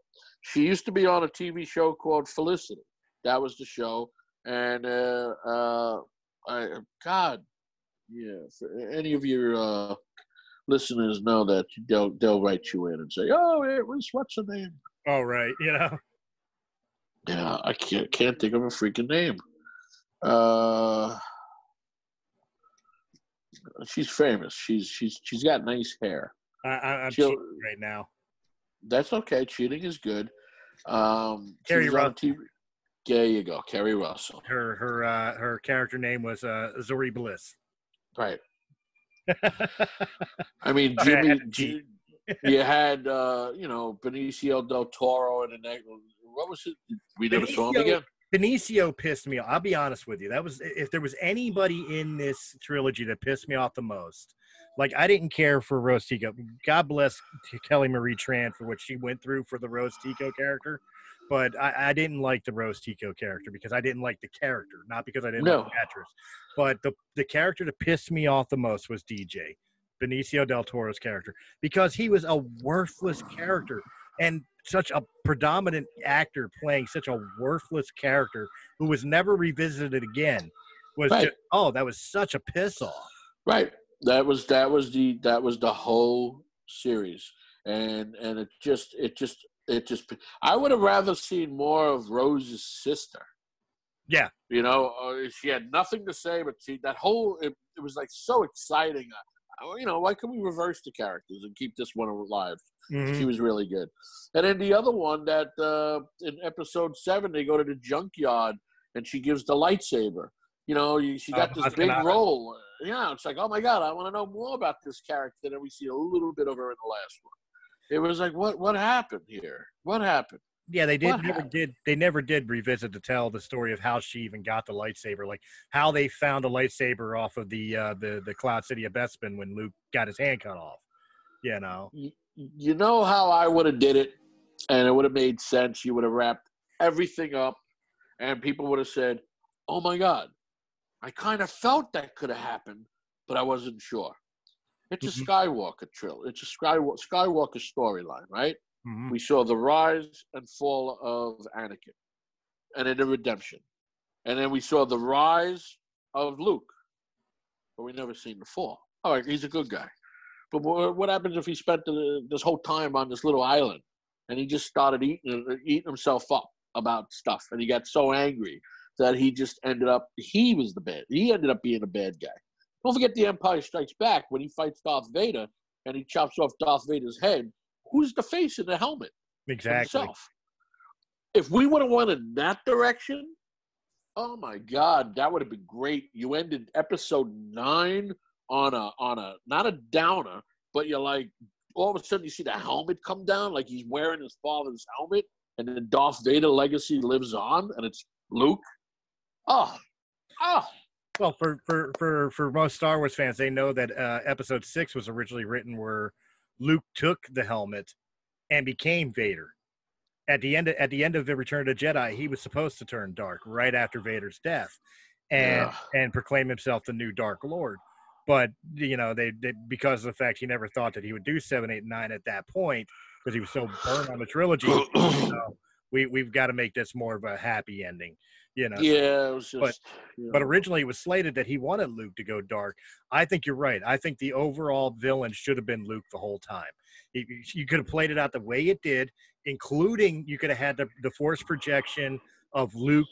she used to be on a TV show called Felicity. That was the show, and uh, uh, I, God, yeah. For any of your uh, listeners know that they'll they'll write you in and say, "Oh, it was what's her name?" Oh right, you know. Yeah, I can't can't think of a freaking name. Uh, she's famous. She's she's she's got nice hair. I, I, I'm She'll- cheating right now. That's okay. Cheating is good. Um, Keri Russell. There you go, Keri Russell. Her her uh, her character name was uh, Zorii Bliss. Right. I mean, Sorry, I Jimmy. Had to cheat. Ji- you had, uh, you know, Benicio del Toro and the. What was it? We never saw him again. Benicio pissed me off. I'll be honest with you. That was if there was anybody in this trilogy that pissed me off the most. Like I didn't care for Rose Tico. God bless Kelly Marie Tran for what she went through for the Rose Tico character, but I, I didn't like the Rose Tico character because I didn't like the character, not because I didn't like the actress. But the the character that pissed me off the most was DJ Benicio del Toro's character because he was a worthless character and such a predominant actor playing such a worthless character who was never revisited again was Right. just, oh that was such a piss off Right. That was that was the that was the whole series, and and it just it just it just. I would have rather seen more of Rose's sister. Yeah. You know, uh, she had nothing to say, but she that whole it, it was like so exciting. You know, why can we reverse the characters and keep this one alive? She was really good. And then the other one that uh, in episode seven they go to the junkyard and she gives the lightsaber. You know, she got Uh, this big role. Yeah, it's like, oh my god, I want to know more about this character. And we see a little bit of her in the last one. It was like, what what happened here? What happened? Yeah they did What never did they never did revisit to tell the story of how she even got the lightsaber like how they found the lightsaber off of the uh the the cloud city of bespin when luke got his hand cut off you know You, know how I would have did it, and it would have made sense. You would have wrapped everything up, and people would have said, "Oh my God, I kind of felt that could have happened, but I wasn't sure." It's a Mhm. Skywalker trill. It's a Skywalker, Skywalker storyline, right? Mhm. We saw the rise and fall of Anakin, and then the redemption, and then we saw the rise of Luke, but we never seen the fall. All right, he's a good guy, but what happens if he spent the, this whole time on this little island, and he just started eating eating himself up about stuff, and he got so angry that he just ended up he was the bad. He ended up being a bad guy. Don't forget the Empire Strikes Back when he fights Darth Vader and he chops off Darth Vader's head. Who's the face in the helmet? exactly himself. If we would have went in that direction, oh my God, that would have been great. You ended episode nine on a on a not a downer, but you're like all of a sudden you see the helmet come down, like he's wearing his father's helmet, and then Darth Vader legacy lives on, and it's Luke. Oh, oh, Well, for for for for most Star Wars fans, they know that uh, Episode Six was originally written where Luke took the helmet and became Vader, at the end of, at the end of the Return of the Jedi, he was supposed to turn dark right after Vader's death, and Yeah. and proclaim himself the new Dark Lord. But you know, they, they because of the fact he never thought that he would do seven, eight, and nine at that point because he was so burned on the trilogy. you know, we we've got to make this more of a happy ending. You know, yeah, it was just. but- you but originally it was slated that he wanted Luke to go dark. I think you're right. I think the overall villain should have been Luke the whole time. You, you could have played it out the way it did, including you could have had the, the force projection of Luke,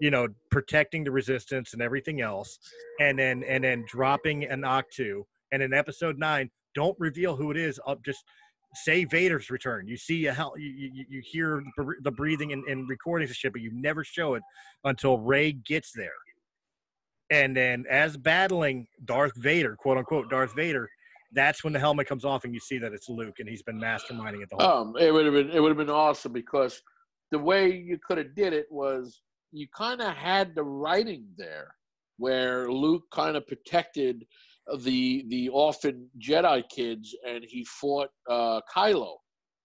you know, protecting the resistance and everything else, and then and then dropping an Octu. And in episode nine, don't reveal who it is. Up just say Vader's return. You see a hell. You, you, you hear the breathing and, and recordings of shit, but you never show it until Rey gets there and then as battling Darth Vader, quote unquote Darth Vader, that's when the helmet comes off and you see that it's Luke and he's been masterminding it the whole. Um, it would have been it would have been awesome because the way you could have did it was you kind of had the writing there where Luke kind of protected the the orphan Jedi kids and he fought uh, Kylo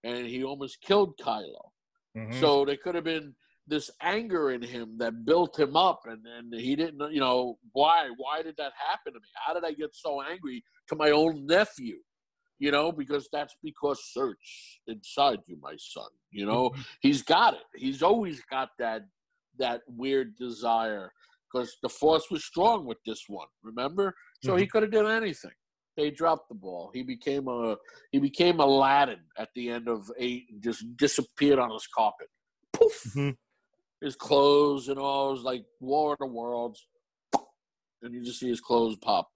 and he almost killed Kylo. Mhm. So there could have been this anger in him that built him up, and and he didn't, you know, why? Why did that happen to me? How did I get so angry to my own nephew? You know, because that's because search inside you, my son. You know, he's got it. He's always got that that weird desire because the force was strong with this one. Remember, so he could have done anything. They dropped the ball. He became a he became Aladdin at the end of eight and just disappeared on his carpet. Poof. Mhm. His clothes and all it was like War of the Worlds, and you just see his clothes pop.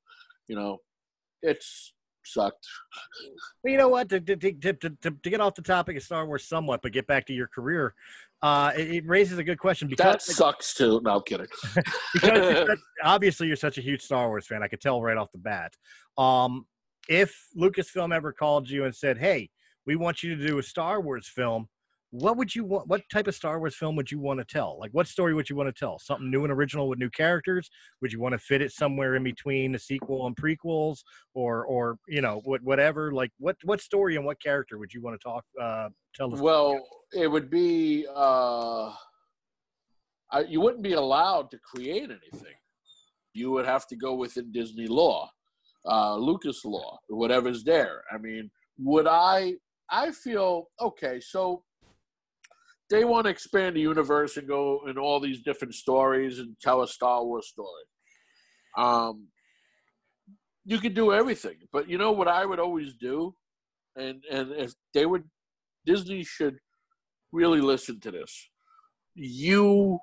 You know, it's sucked. Well, you know what? To, to, to, to, to, get off the topic of Star Wars somewhat, but get back to your career, uh, it, it raises a good question Because, That sucks too. No, I'm kidding. because such- obviously you're such a huge Star Wars fan. I could tell right off the bat. Um, if Lucasfilm ever called you and said, "Hey, we want you to do a Star Wars film," what would you want? What type of Star Wars film would you want to tell? Like, what story would you want to tell? Something new and original with new characters? Would you want to fit it somewhere in between the sequel and prequels, or, or you know, what, whatever? Like, what, what story and what character would you want to talk, uh, tell? Well, it would be uh, I, you wouldn't be allowed to create anything. You would have to go within Disney law, uh, Lucas law, whatever's there. I mean, would I? I feel okay. So they want to expand the universe and go in all these different stories and tell a Star Wars story. Um, you could do everything, but you know what I would always do, and and if they would, Disney should really listen to this. You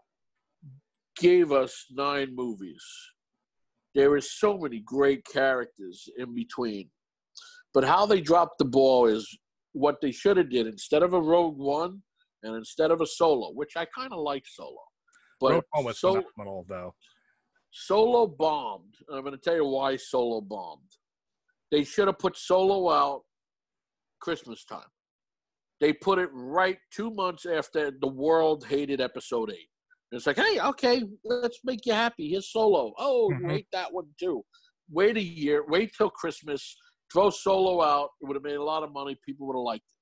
gave us nine movies. There is so many great characters in between. But how they dropped the ball is what they should have did instead of a Rogue One and instead of a Solo, which I kind of like Solo. But was so, phenomenal, though. Solo bombed. And I'm going to tell you why Solo bombed. They should have put Solo out Christmas time. They put it right two months after the world hated episode eight. And it's like, hey, okay, let's make you happy. Here's Solo. Oh, you Mhm. hate that one too. Wait a year. Wait till Christmas. Throw Solo out. It would have made a lot of money. People would have liked it.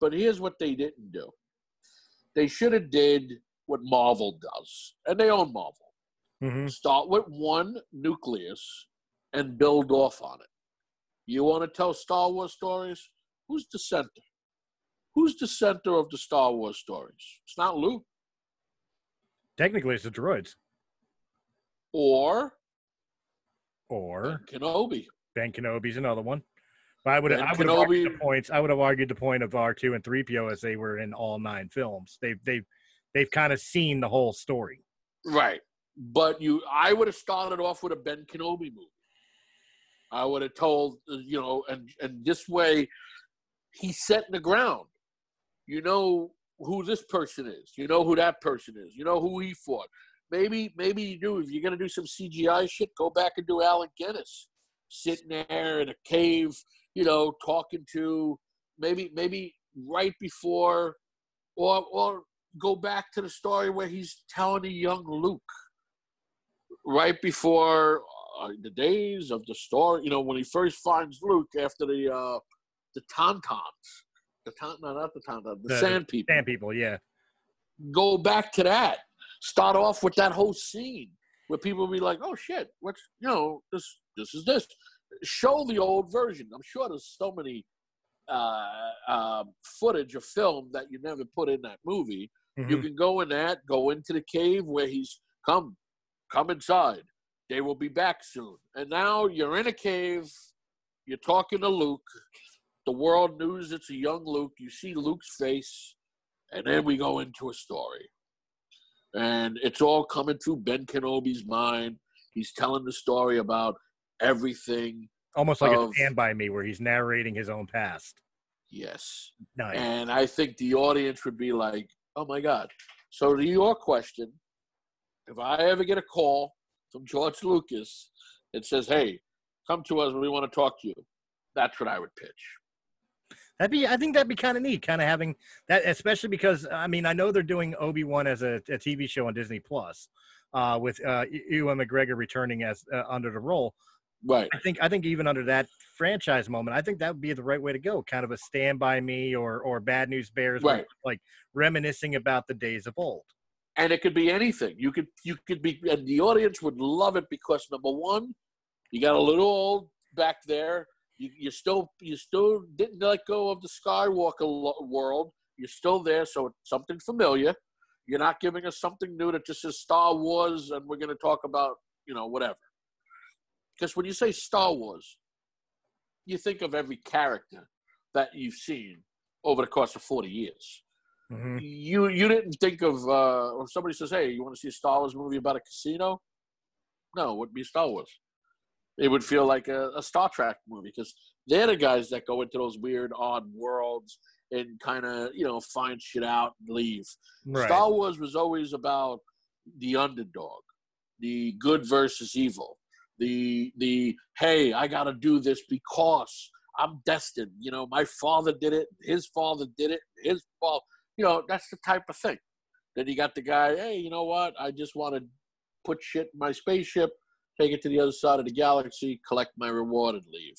But here's what they didn't do. They should have did what Marvel does, and they own Marvel hmm start with one nucleus and build off on it. You want to tell Star Wars stories? Who's the center? Who's the center of the Star Wars stories? It's not Luke Technically, it's the droids or or Ben Kenobi. Ben Kenobi's another one. But I would I would have argued the points. I would have argued the point of R two and three PO as they were in all nine films. They've they've they've kind of seen the whole story. Right. But you I would have started off with a Ben Kenobi movie. I would have told uh, you know, and and this way he's setting the ground. You know who this person is. You know who that person is. You know who he fought. Maybe maybe you do if you're gonna do some CGI shit, go back and do Alec Guinness. Sitting there in a cave, you know, talking to maybe maybe right before or or go back to the story where he's telling a young Luke right before uh, the days of the story. You know, when he first finds Luke after the uh, the Tauntauns, the town, no, not the town, the, the, The- Sand People. Sand people, yeah. Go back to that. Start off with that whole scene where people will be like, "Oh shit, what's you know this? This is this." Show the old version. I'm sure there's so many uh, uh, footage of film that you never put in that movie. You Mhm. can go in that, go into the cave where he's come, come inside. They will be back soon. And now you're in a cave. You're talking to Luke. The world news it's a young Luke. You see Luke's face, and then we go into a story. And it's all coming through Ben Kenobi's mind. He's telling the story about everything. Almost like a Stand By Me, where he's narrating his own past. Yes. Nice. And I think the audience would be like, oh my God. So, to your question, if I ever get a call from George Lucas that says, hey, come to us, we want to talk to you, that's what I would pitch. That'd be, I think that'd be kind of neat, kind of having that, especially because I mean, I know they're doing Obi Wan as a, a TV show on Disney Plus, uh, with uh, Ewan McGregor returning as uh, under the role. Right. I think, I think even under that franchise moment, I think that would be the right way to go. Kind of a Stand by Me or or Bad News Bears, Right. like reminiscing about the days of old. And it could be anything. You could, you could be, and the audience would love it because number one, you got a little old back there. You, you still, you still didn't let go of the Skywalker world. You're still there, so it's something familiar. You're not giving us something new that just says Star Wars, and we're going to talk about, you know, whatever. Because when you say Star Wars, you think of every character that you've seen over the course of 40 years. Mhm. you you didn't think of uh when somebody says hey you want to see a star wars movie about a casino? No it would be star wars. It would feel like a, a star trek movie because they're the guys that go into those weird odd worlds and kind of you know find shit out and leave. Right. star wars was always about the underdog the good versus evil the the hey i gotta do this because i'm destined you know my father did it his father did it his father you know, that's the type of thing. Then you got the guy, hey, you know what? I just want to put shit in my spaceship, take it to the other side of the galaxy, collect my reward, and leave.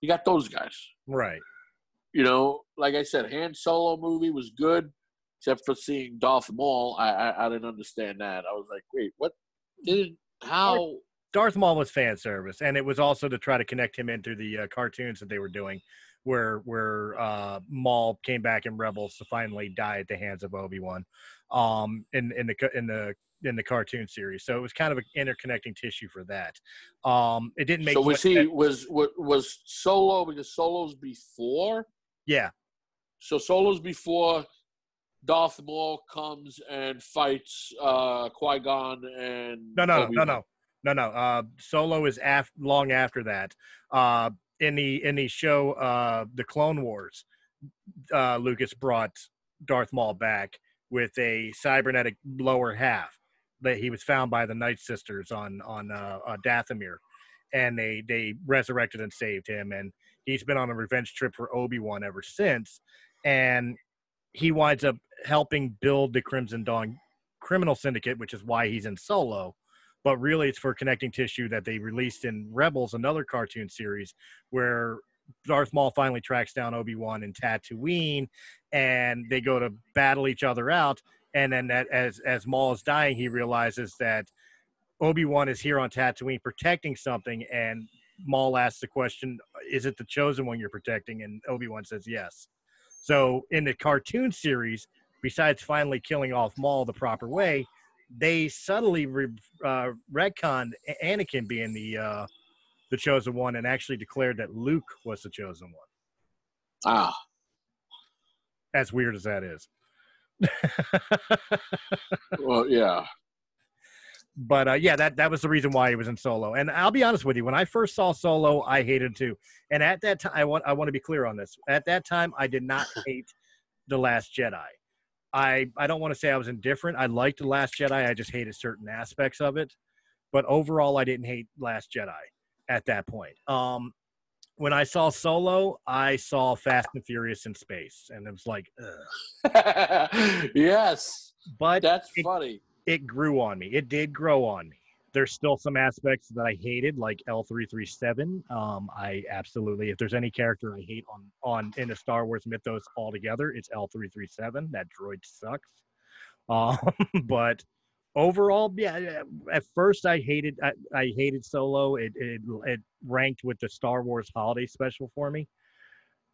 You got those guys. right. You know, like I said, Han Solo movie was good, except for seeing Darth Maul. I I, I didn't understand that. I was like, wait, what? Did how? Darth Maul was fan service, and it was also to try to connect him into the uh, cartoons that they were doing, where where uh, Maul came back in Rebels to finally die at the hands of Obi Wan, um, in in the in the in the cartoon series. So it was kind of an interconnecting tissue for that. Um, it didn't make So was he sense- was was was Solo because Solo's before? yeah So Solo's before Darth Maul comes and fights uh, Qui Gon and no no no no Obi-Wan. no no no. Uh, Solo is af- long after that. Uh, in the in the show uh, the Clone Wars, uh, Lucas brought Darth Maul back with a cybernetic lower half that he was found by the Night Sisters on on uh, uh, Dathomir, and they they resurrected and saved him, and he's been on a revenge trip for Obi Wan ever since, and he winds up helping build the Crimson Dawn criminal syndicate, which is why he's in Solo. But really, it's for connecting tissue that they released in Rebels, another cartoon series, where Darth Maul finally tracks down Obi Wan in Tatooine, and they go to battle each other out. And then, that, as as Maul is dying, he realizes that Obi Wan is here on Tatooine protecting something, and Maul asks the question, "Is it the chosen one you're protecting?" And Obi Wan says, "Yes." So in the cartoon series, besides finally killing off Maul the proper way, they subtly re, uh, retconned Anakin being the uh, the chosen one, and actually declared that Luke was the chosen one. Ah, As weird as that is. well, yeah. but uh, yeah, that that was the reason why he was in Solo. And I'll be honest with you, when I first saw Solo, I hated too. And at that time, I want I want to be clear on this. At that time, I did not hate the Last Jedi. I I don't want to say I was indifferent. I liked the Last Jedi. I just hated certain aspects of it. But overall, I didn't hate Last Jedi at that point. Um, when I saw Solo, I saw Fast and Furious in space, and it was like, yes, but that's it- funny. it grew on me. It did grow on me. There's still some aspects that I hated, like L337. Um, I absolutely, if there's any character I hate on on in the Star Wars mythos altogether, it's L337. That droid sucks. Um, but overall, yeah. At first, I hated I, I hated Solo. It, it it ranked with the Star Wars Holiday Special for me,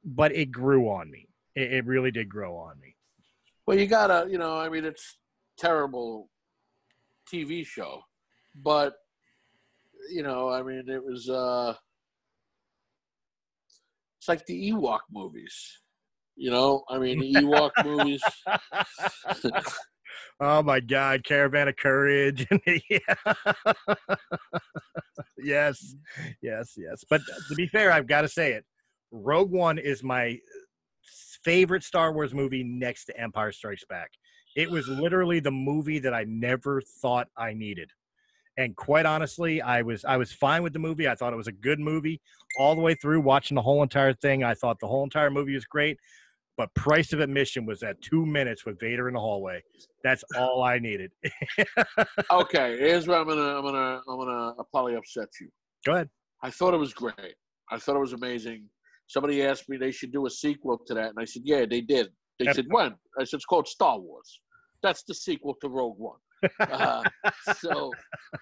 but it grew on me. It, it really did grow on me. Well, you gotta, you know, I mean, it's terrible TV show, but you know, I mean, it was. uh It's like the Ewok movies. You know, I mean, the Ewok movies. Oh my God, Caravan of Courage. yes, yes, yes. But to be fair, I've got to say it. Rogue One is my favorite Star Wars movie next to Empire Strikes Back. It was literally the movie that I never thought I needed. And quite honestly, I was I was fine with the movie. I thought it was a good movie all the way through. Watching the whole entire thing, I thought the whole entire movie was great but price of admission was at two minutes with Vader in the hallway. That's all I needed. okay, here's where I'm gonna I'm gonna I'm gonna I'll probably upset you. Go ahead. I thought it was great. I thought it was amazing. Somebody asked me they should do a sequel to that, and I said, yeah, they did. They Yep. said when? I said it's called Star Wars. That's the sequel to Rogue One. Uh, so,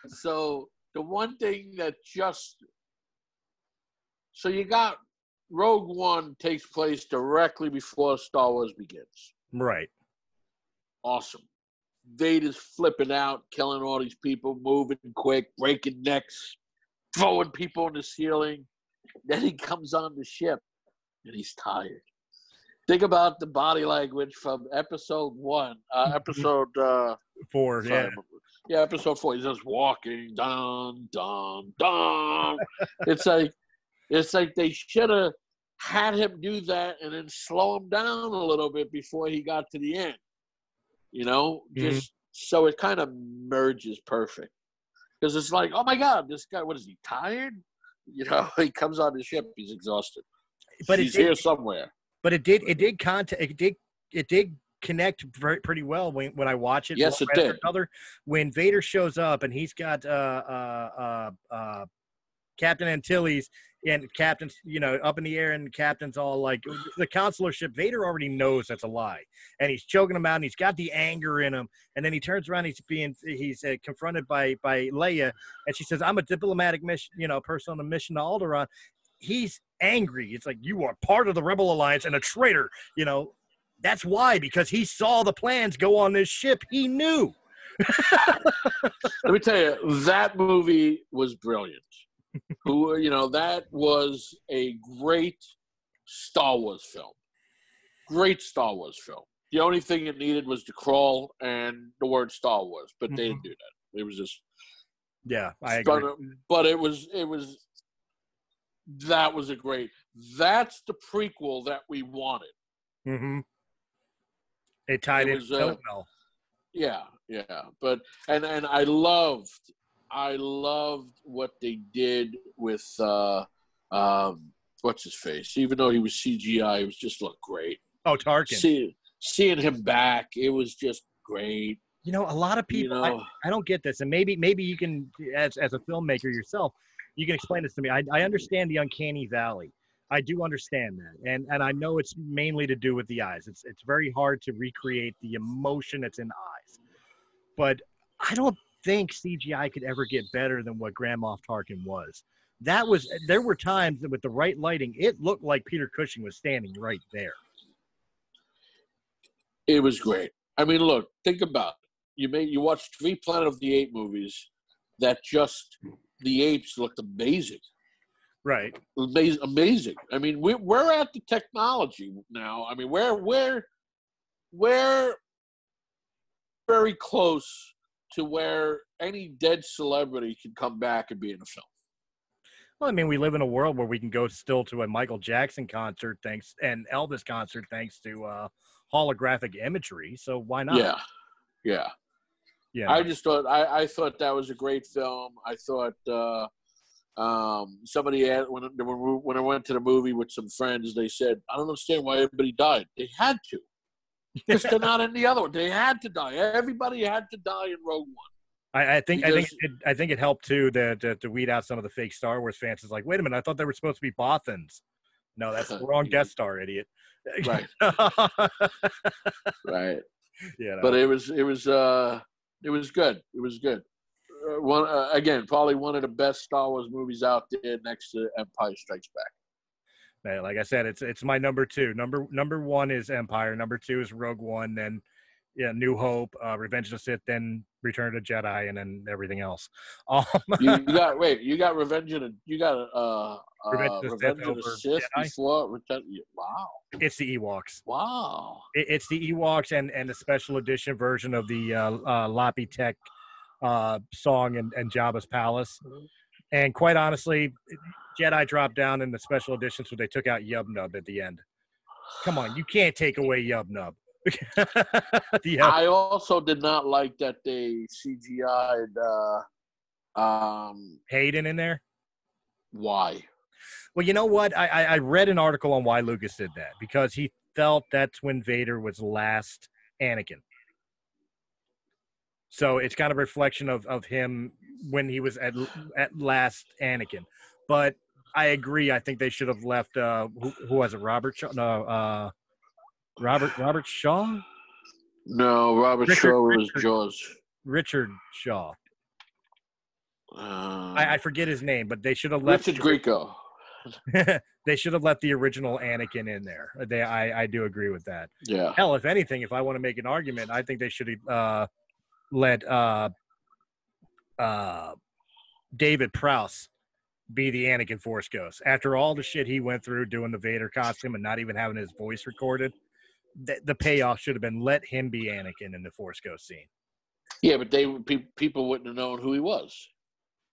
so the one thing that just so you got Rogue One takes place directly before Star Wars begins. right. Awesome. Vader's flipping out, killing all these people, moving quick, breaking necks, throwing people on the ceiling. Then he comes on the ship and he's tired. Think about the body language from episode one, uh, episode uh, Four. Sorry, Yeah. yeah, episode four. He's just walking, dun dun dun. it's like it's like they should have had him do that and then slow him down a little bit before he got to the end. You know, Mhm. just so it kind of merges perfect. Because it's like, oh my god, this guy, what is he tired? You know, he comes on the ship, he's exhausted. But he's here somewhere. But it did. It did contact. It did. It did connect very, pretty well when, when I watch it. Yes, it did. Another when Vader shows up and he's got uh, uh, uh, uh, Captain Antilles and Captain's, you know, up in the air, and Captain's all like the consular ship. Vader already knows that's a lie, and he's choking him out, and he's got the anger in him, and then he turns around, he's being he's uh, confronted by by Leia, and she says, "I'm a diplomatic mission, you know, person on a mission to Alderaan." He's angry. It's like you are part of the Rebel Alliance and a traitor. You know, that's why because he saw the plans go on this ship. He knew. Let me tell you, that movie was brilliant. Who you know, that was a great Star Wars film. Great Star Wars film. The only thing it needed was the crawl and the word Star Wars, but they didn't mm-hmm. do that. It was just Yeah, I agree. but, but it was it was that was a great that's the prequel that we wanted. Mm-hmm. It tied It in so uh, well. Yeah, yeah. But and and I loved I loved what they did with uh um what's his face. Even though he was CGI, it was just looked great. Oh, Tarkin. See, seeing him back, it was just great. you know, a lot of You people. know, I, I don't get this, and maybe maybe you can, as as a filmmaker yourself, you can explain this to me. I, I understand the uncanny valley. I do understand that, and and I know it's mainly to do with the eyes. It's it's very hard to recreate the emotion that's in eyes, but I don't think CGI could ever get better than what Grand Moff Tarkin was. That was there were times that with the right lighting, it looked like Peter Cushing was standing right there. it was great. I mean, look, think about it. You made you watched three Planet of the Apes movies that just the apes looked amazing. Right. amazing. amazing. I mean, we, we're at the technology now. I mean, we're we're we're very close to where any dead celebrity can come back and be in a film. Well, I mean, we live in a world where we can go still to a Michael Jackson concert thanks and Elvis concert thanks to uh, holographic imagery. So why not? Yeah, yeah. Yeah. I just thought I, I thought that was a great film. I thought uh, um, somebody had, when when I went to the movie with some friends, they said, "I don't understand why everybody died. They had to." Because they're not in the other one. They had to die. Everybody had to die in Rogue One. I, I think I think it, I think it helped too to, to to weed out some of the fake Star Wars fans. It's like, wait a minute, I thought they were supposed to be Bothans. No, that's the wrong Death Star, idiot. Right. right. yeah, But it was it was uh it was good. It was good. Uh, one uh, again, probably one of the best Star Wars movies out there, next to Empire Strikes Back. Yeah, like I said, it's it's my number two. Number number one is Empire. Number two is Rogue One. Then, yeah, New Hope, uh, Revenge of the Sith. Then Return of the Jedi, and then everything else. Um, You, you got wait, you got Revenge of the you got uh, uh Revenge of the Sith Revenge of the Sith before Return. Wow, it's the Ewoks. wow. It, it's the Ewoks and and the special edition version of the uh, uh, Lapti Nek uh, song and, and Jabba's Palace. And quite honestly, Jedi dropped down in the special edition, so they took out Yub Nub at the end. Come on, you can't take away Yub Nub. uh, I also did not like that they CGI'd uh, um Hayden in there. why. Well, you know what? I, I I read an article on why Lucas did that because he felt that's when Vader was last Anakin. So it's kind of a reflection of of him when he was at at last Anakin. But I agree. I think they should have left. Uh, who, who was it? Robert Shaw? No, uh, Robert Robert Shaw. No, Robert Richard- Shaw was Richard- Jaws. Richard Shaw. Uh, I, I forget his name, but they should have left. Richard Grieco. they should have left the original Anakin in there. They, I, I do agree with that. Yeah. Hell, if anything, if I want to make an argument, I think they should have uh, let uh, uh, David Prowse be the Anakin Force Ghost. After all the shit he went through doing the Vader costume and not even having his voice recorded, the, the payoff should have been let him be Anakin in the Force Ghost scene. Yeah, but they pe- people wouldn't have known who he was.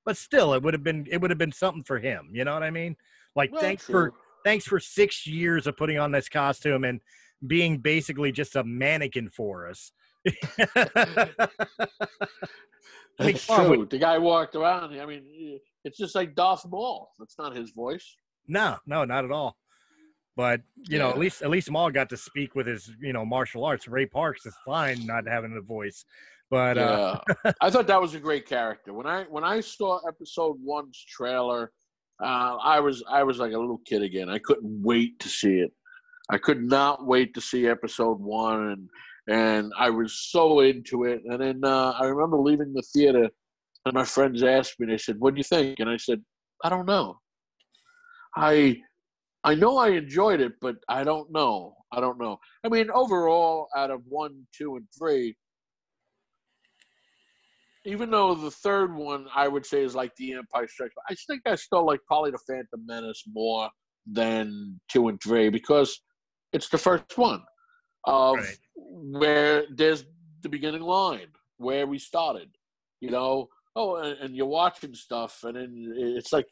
But still, it would have been it would have been something for him. You know what I mean? Like Well, thanks for thanks for six years of putting on this costume and being basically just a mannequin for us. I mean, It's true. The guy walked around. I mean, it's just like Darth Maul. That's not his voice. no, no, not at all. But you know, at least at least Maul got to speak with his you know martial arts. Ray Parks is fine not having a voice, but uh, I thought that was a great character. When I when I saw Episode One's trailer, uh, I was I was like a little kid again. I couldn't wait to see it. I could not wait to see Episode One, and and I was so into it. And then uh, I remember leaving the theater, and my friends asked me. They said, "What do you think?" And I said, "I don't know. I." I know I enjoyed it, but I don't know. I don't know. I mean, overall, out of one, two, and three, even though the third one I would say is like the Empire Strikes Back, I think I still like probably the Phantom Menace more than two and three because it's the first one of Right. where there's the beginning line where we started. You know, oh, and, and you're watching stuff, and then it's like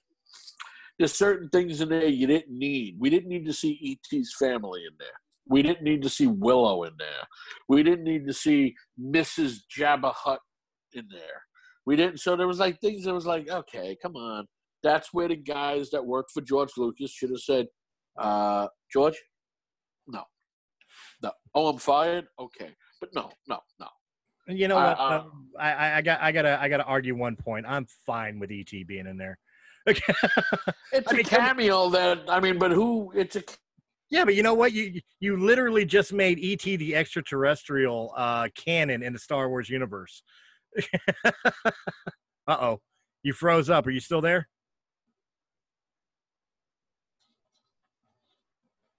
there's certain things in there you didn't need. We didn't need to see E.T.'s family in there. We didn't need to see Willow in there. We didn't need to see Mrs. Jabba Hutt in there. We didn't. So there was like things that was like, okay, come on. That's where the guys that worked for George Lucas should have said, uh, George, no, no. Oh, I'm fired. Okay, but no, no, no. you know I- what? I- um, I, I, I got I gotta I gotta argue one point. I'm fine with ET being in there. It's I a mean, come- cameo that I mean, but who? It's a Yeah, but you know what? You you literally just made ET the extraterrestrial uh, canon in the Star Wars universe. uh oh, you froze up. Are you still there?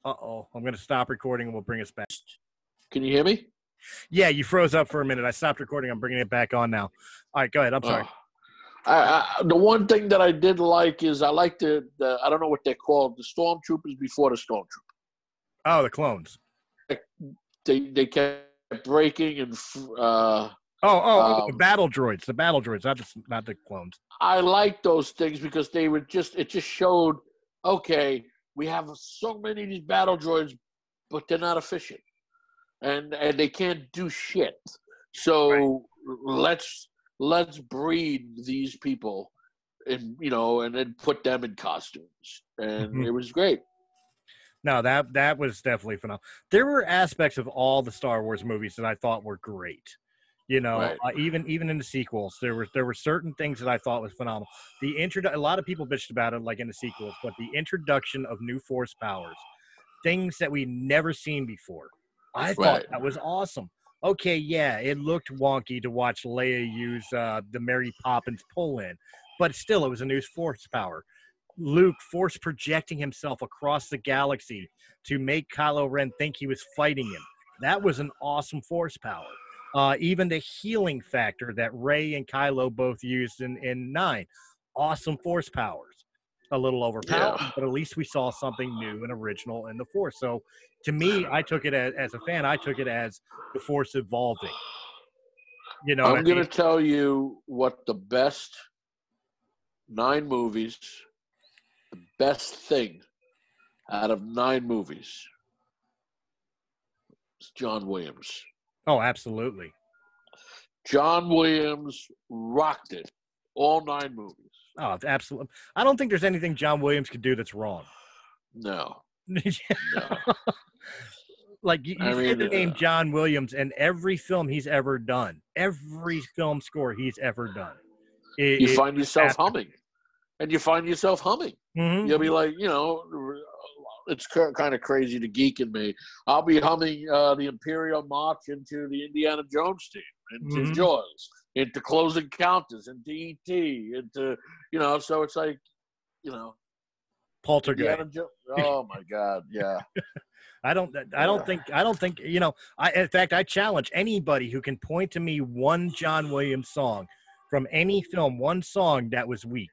Uh oh, I'm gonna stop recording and we'll bring us back. Can you hear me? Yeah, you froze up for a minute. I stopped recording. I'm bringing it back on now. All right, go ahead. I'm sorry. Oh. I, I, the one thing that I did like is I like the, the I don't know what they're called the stormtroopers before the stormtroopers. Oh, the clones. They they kept breaking and uh, Oh, oh, oh, the Um, battle droids. The battle droids, not the not the clones. I like those things because they were just it just showed okay we have so many of these battle droids but they're not efficient and and they can't do shit so let's let's breed these people and you know and then put them in costumes and Mhm. it was great No, that that was definitely phenomenal. There were aspects of all the Star Wars movies that I thought were great. You know, Right. uh, even even in the sequels, there were there were certain things that I thought was phenomenal. The intro, a lot of people bitched about it, like in the sequels, but the introduction of new force powers, things that we never seen before, I thought Right. that was awesome. Okay, yeah, it looked wonky to watch Leia use uh, the Mary Poppins pull in, but still, it was a new force power. Luke force projecting himself across the galaxy to make Kylo Ren think he was fighting him. That was an awesome force power. Uh, even the healing factor that Rey and Kylo both used in, in Nine, awesome force powers. A little overpowered, Yeah. but at least we saw something new and original in the force. So, to me, I took it as, as a fan. I took it as the force evolving. You know, I I'm going to tell you what the best nine movies, the best thing out of nine movies is John Williams. Oh, absolutely. John Williams rocked it all nine movies. Oh, it's absolutely. I don't think there's anything John Williams could do that's wrong. No, no. like you, you mean, the name uh, John Williams and every film he's ever done, every film score he's ever done. it- you find yourself happened. humming, and you find yourself humming. Mhm. You'll be like, you know, it's kind of crazy to geek in me. I'll be humming uh, the Imperial March into the Indiana Jones team into Mhm. Jaws, into Close Encounters, into E.T., into you know. So it's like, you know, Poltergeist. Jo- Oh my God, yeah. I don't. I don't Yeah. think. I don't think. You know. I. In fact, I challenge anybody who can point to me one John Williams song from any film, one song that was weak.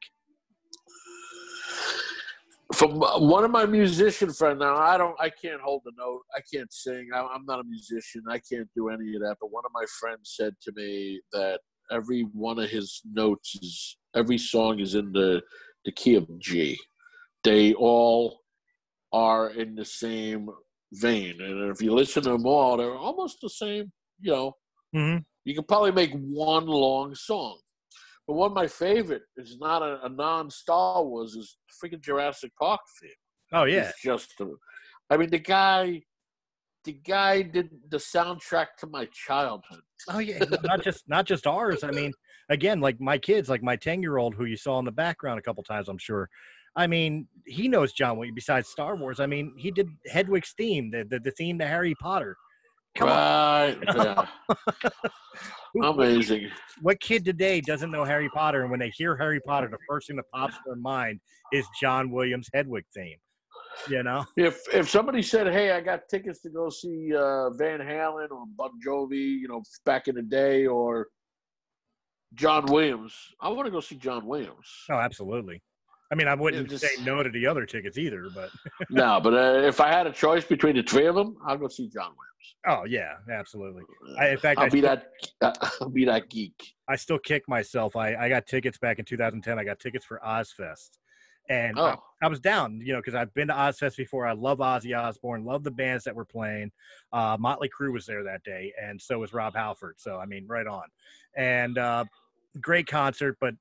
From one of my musician friends. Now I don't. I can't hold a note. I can't sing. I, I'm not a musician. I can't do any of that. But one of my friends said to me that every one of his notes is every song is in the the key of G. They all are in the same vein, and if you listen to them all, they're almost the same. You know, Mhm. you can probably make one long song. But one of my favorite is not a, a non-Star Wars is freaking Jurassic Park theme. Oh yeah. It's just, a, I mean, the guy, the guy did the soundtrack to my childhood. Oh yeah, not just not just ours. I mean, again, like my kids, like my ten year old who you saw in the background a couple times, I'm sure. I mean, he knows John Williams besides Star Wars. I mean, he did Hedwig's theme, the the, the theme to Harry Potter. Come on, right? Yeah. Amazing. What kid today doesn't know Harry Potter? And when they hear Harry Potter, the first thing that pops in their mind is John Williams' Hedwig theme. You know? If if somebody said, "Hey, I got tickets to go see uh, Van Halen or Bon Jovi," you know, back in the day, or John Williams, I want to go see John Williams. Oh, absolutely. I mean, I wouldn't just- say no to the other tickets either, but no, but uh, if I had a choice between the three of them, I'll go see John Williams. oh yeah, absolutely. I, in fact, I'll I be still, that. I'll be that geek. I still kick myself. I, I got tickets back in 2010. I got tickets for Ozzfest, and I, Oh, I was down, you know, because I've been to Ozzfest before. I love Ozzy Osbourne, love the bands that were playing. Uh, Motley Crue was there that day, and so was Rob Halford. So I mean, right on. And uh, great concert, but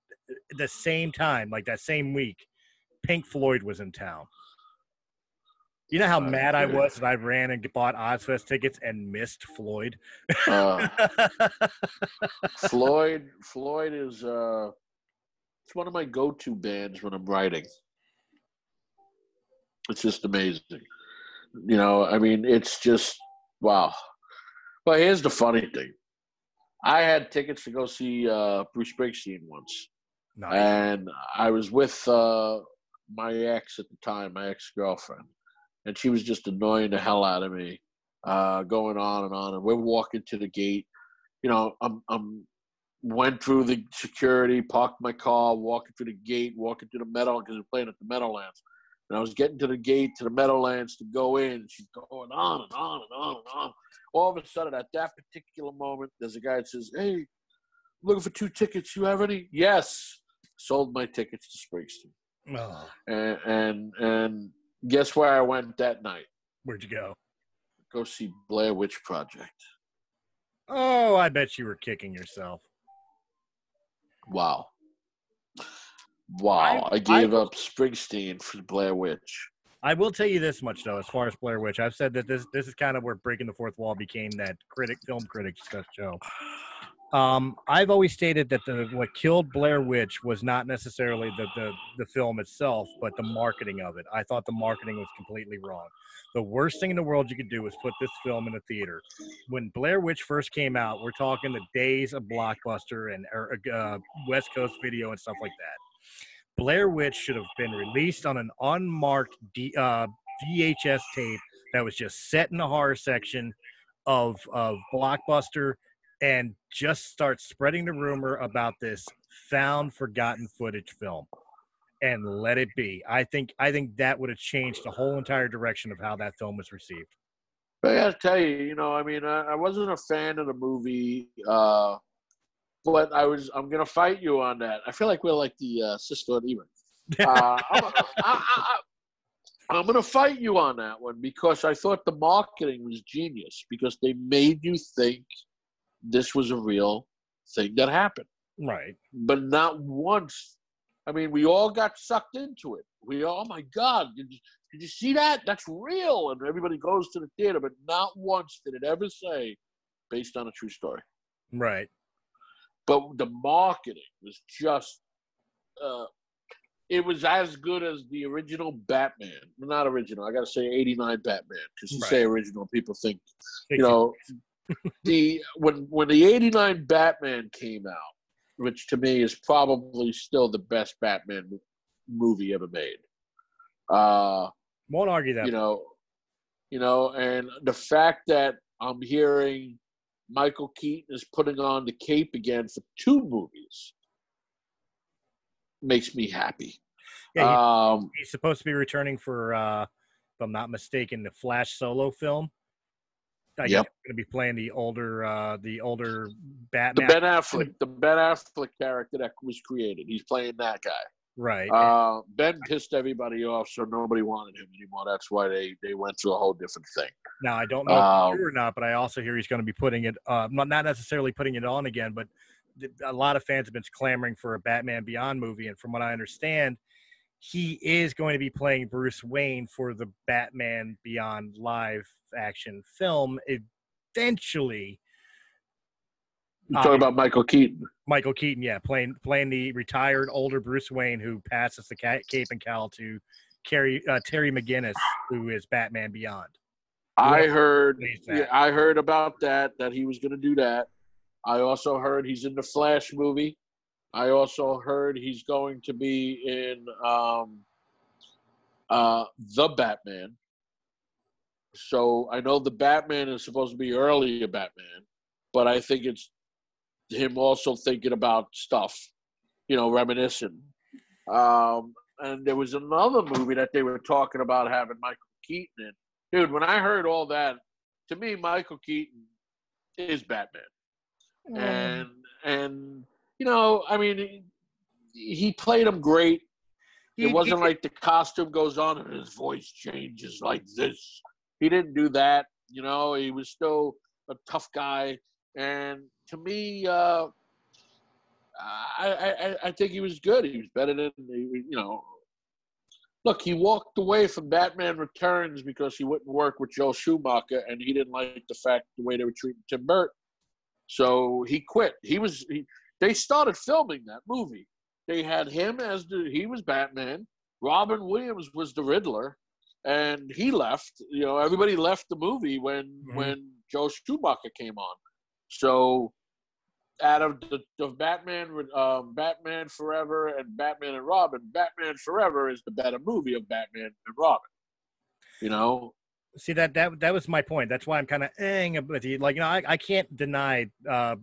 the same time, like that same week, Pink Floyd was in town. You know how Oh, mad I good. was that I ran and bought Ozzfest tickets and missed Floyd. uh, Floyd. Floyd is. Uh, it's one of my go-to bands when I'm writing. It's just amazing. You know, I mean, it's just wow. But here's the funny thing. I had tickets to go see uh, Bruce Springsteen once. Nice. and I was with uh, my ex at the time, my ex girlfriend, and she was just annoying the hell out of me, uh, going on and on. And we're walking to the gate. You know, I'm I'm went through the security, parked my car, walking through the gate, walking to the meadow because we're playing at the Meadowlands. And I was getting to the gate to the Meadowlands to go in. And she's going on and on and on and on. All of a sudden, at that particular moment, there's a guy that says, "Hey, looking for two tickets. You have any?" Yes sold my tickets to Springsteen. Oh, And and and guess where I went that night? where'd you go? Go see Blair Witch Project. Oh, I bet you were kicking yourself. Wow. Wow. I- I, gave I- up Springsteen for Blair Witch. I will tell you this much though, as far as Blair Witch, I've said that this this is kind of where Breaking the Fourth Wall became that critic film critic show. Um, I've always stated that the what killed Blair Witch was not necessarily the, the the film itself, but the marketing of it. I thought the marketing was completely wrong. The worst thing in the world you could do was put this film in a theater. When Blair Witch first came out, we're talking the days of Blockbuster and or, uh, West Coast Video and stuff like that. Blair Witch should have been released on an unmarked D, uh, VHS tape that was just set in the horror section of of Blockbuster and just start spreading the rumor about this found forgotten footage film and let it be. I think I think that would have changed the whole entire direction of how that film was received. But I gotta tell you, you know, I mean, I, I wasn't a fan of the movie, uh, but I was. I'm gonna fight you on that. I feel like we're like the uh, Siskel and Ebert. Uh, I'm, I, I, I'm gonna fight you on that one because I thought the marketing was genius because they made you think this was a real thing that happened. Right. But not once. I mean, we all got sucked into it. We all, oh my God, did you, did you see that? That's real. And everybody goes to the theater, but not once did it ever say based on a true story. Right. But the marketing was just, uh, it was as good as the original Batman. Not original. I got to say 89 Batman because you Right. say original, people think you know the when when the 89 batman came out which to me is probably still the best batman movie ever made uh won't argue that. you know you know and the fact that i'm hearing michael keaton is putting on the cape again for two movies makes me happy yeah, he- um he's supposed to be returning for, uh, if I'm not mistaken, the Flash solo film. I guess Yep. he's going to be playing the older, uh, the older Batman. the Batman. ben affleck the ben affleck character that was created he's playing that guy right. Uh, ben pissed everybody off, so nobody wanted him anymore. That's why they they went through a whole different thing. Now I don't know if Um, true or not, but I also hear he's going to be putting it, uh, not not necessarily putting it on again, but a lot of fans have been clamoring for a Batman Beyond movie, and from what I understand, he is going to be playing Bruce Wayne for the Batman Beyond live action film eventually. You're talking about Michael Keaton? Michael Keaton, yeah, playing playing the retired older Bruce Wayne who passes the ca- cape and cowl to Carrie, uh, Terry McGinnis, who is Batman Beyond. I heard. Yeah, I heard about that. That he was going to do that. I also heard he's in the Flash movie. I also heard he's going to be in um, uh, the Batman. So I know the Batman is supposed to be earlier Batman, but I think it's him also thinking about stuff, you know, reminiscing. Um, and there was another movie that they were talking about having Michael Keaton in. Dude, when I heard all that, to me, Michael Keaton is Batman and and you know, I mean, he, played him great. It wasn't like the costume goes on and his voice changes like this. He didn't do that. You know, he was still a tough guy, and to me, uh, I, I I- I think he was good. He was better than you know. Look, he walked away from Batman Returns because he wouldn't work with Joe Schumacher, and he didn't like the fact the way they were treating Tim Burton. So he quit. He was. He, they started filming that movie. They had him as the he was Batman. Robin Williams was the Riddler, and he left. You know, everybody left the movie when Mhm. when Joe Schumacher came on. So, out of the, the Batman, with, um, Batman Forever and Batman and Robin, Batman Forever is the better movie of Batman and Robin. You know, See that that that was my point. That's why I'm kind of eh with you. Like you know, I, I can't deny uh,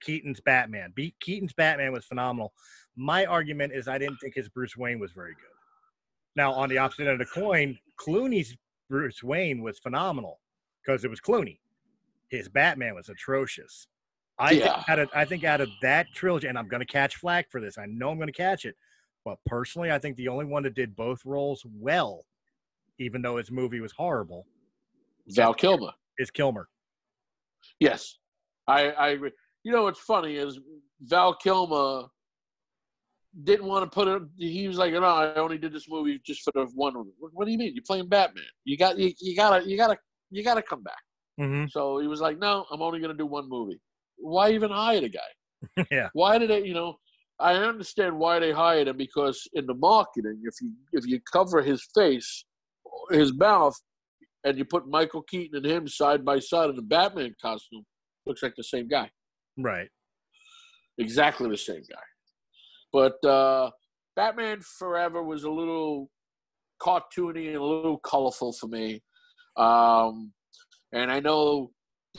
Keaton's Batman. Be- Keaton's Batman was phenomenal. My argument is I didn't think his Bruce Wayne was very good. Now on the opposite end of the coin, Clooney's Bruce Wayne was phenomenal because it was Clooney. His Batman was atrocious. I Yeah. think out of I think out of that trilogy, and I'm going to catch flack for this. I know I'm going to catch it, but personally, I think the only one that did both roles well, even though his movie was horrible, Val Kilmer. is Kilmer. Yes, I, I agree. You know what's funny is Val Kilmer didn't want to put it. He was like, "No, I only did this movie just for the one." What, what do you mean? You're playing Batman. You got you, you gotta you gotta you gotta come back. Mm-hmm. So he was like, "No, I'm only gonna do one movie." why even hire the guy? yeah. Why did they? You know, I understand why they hired him because in the marketing, if you if you cover his face, his mouth, and you put Michael Keaton and him side by side in the Batman costume, looks like the same guy, Right. exactly the same guy. But uh, Batman Forever was a little cartoony and a little colorful for me, um, and I know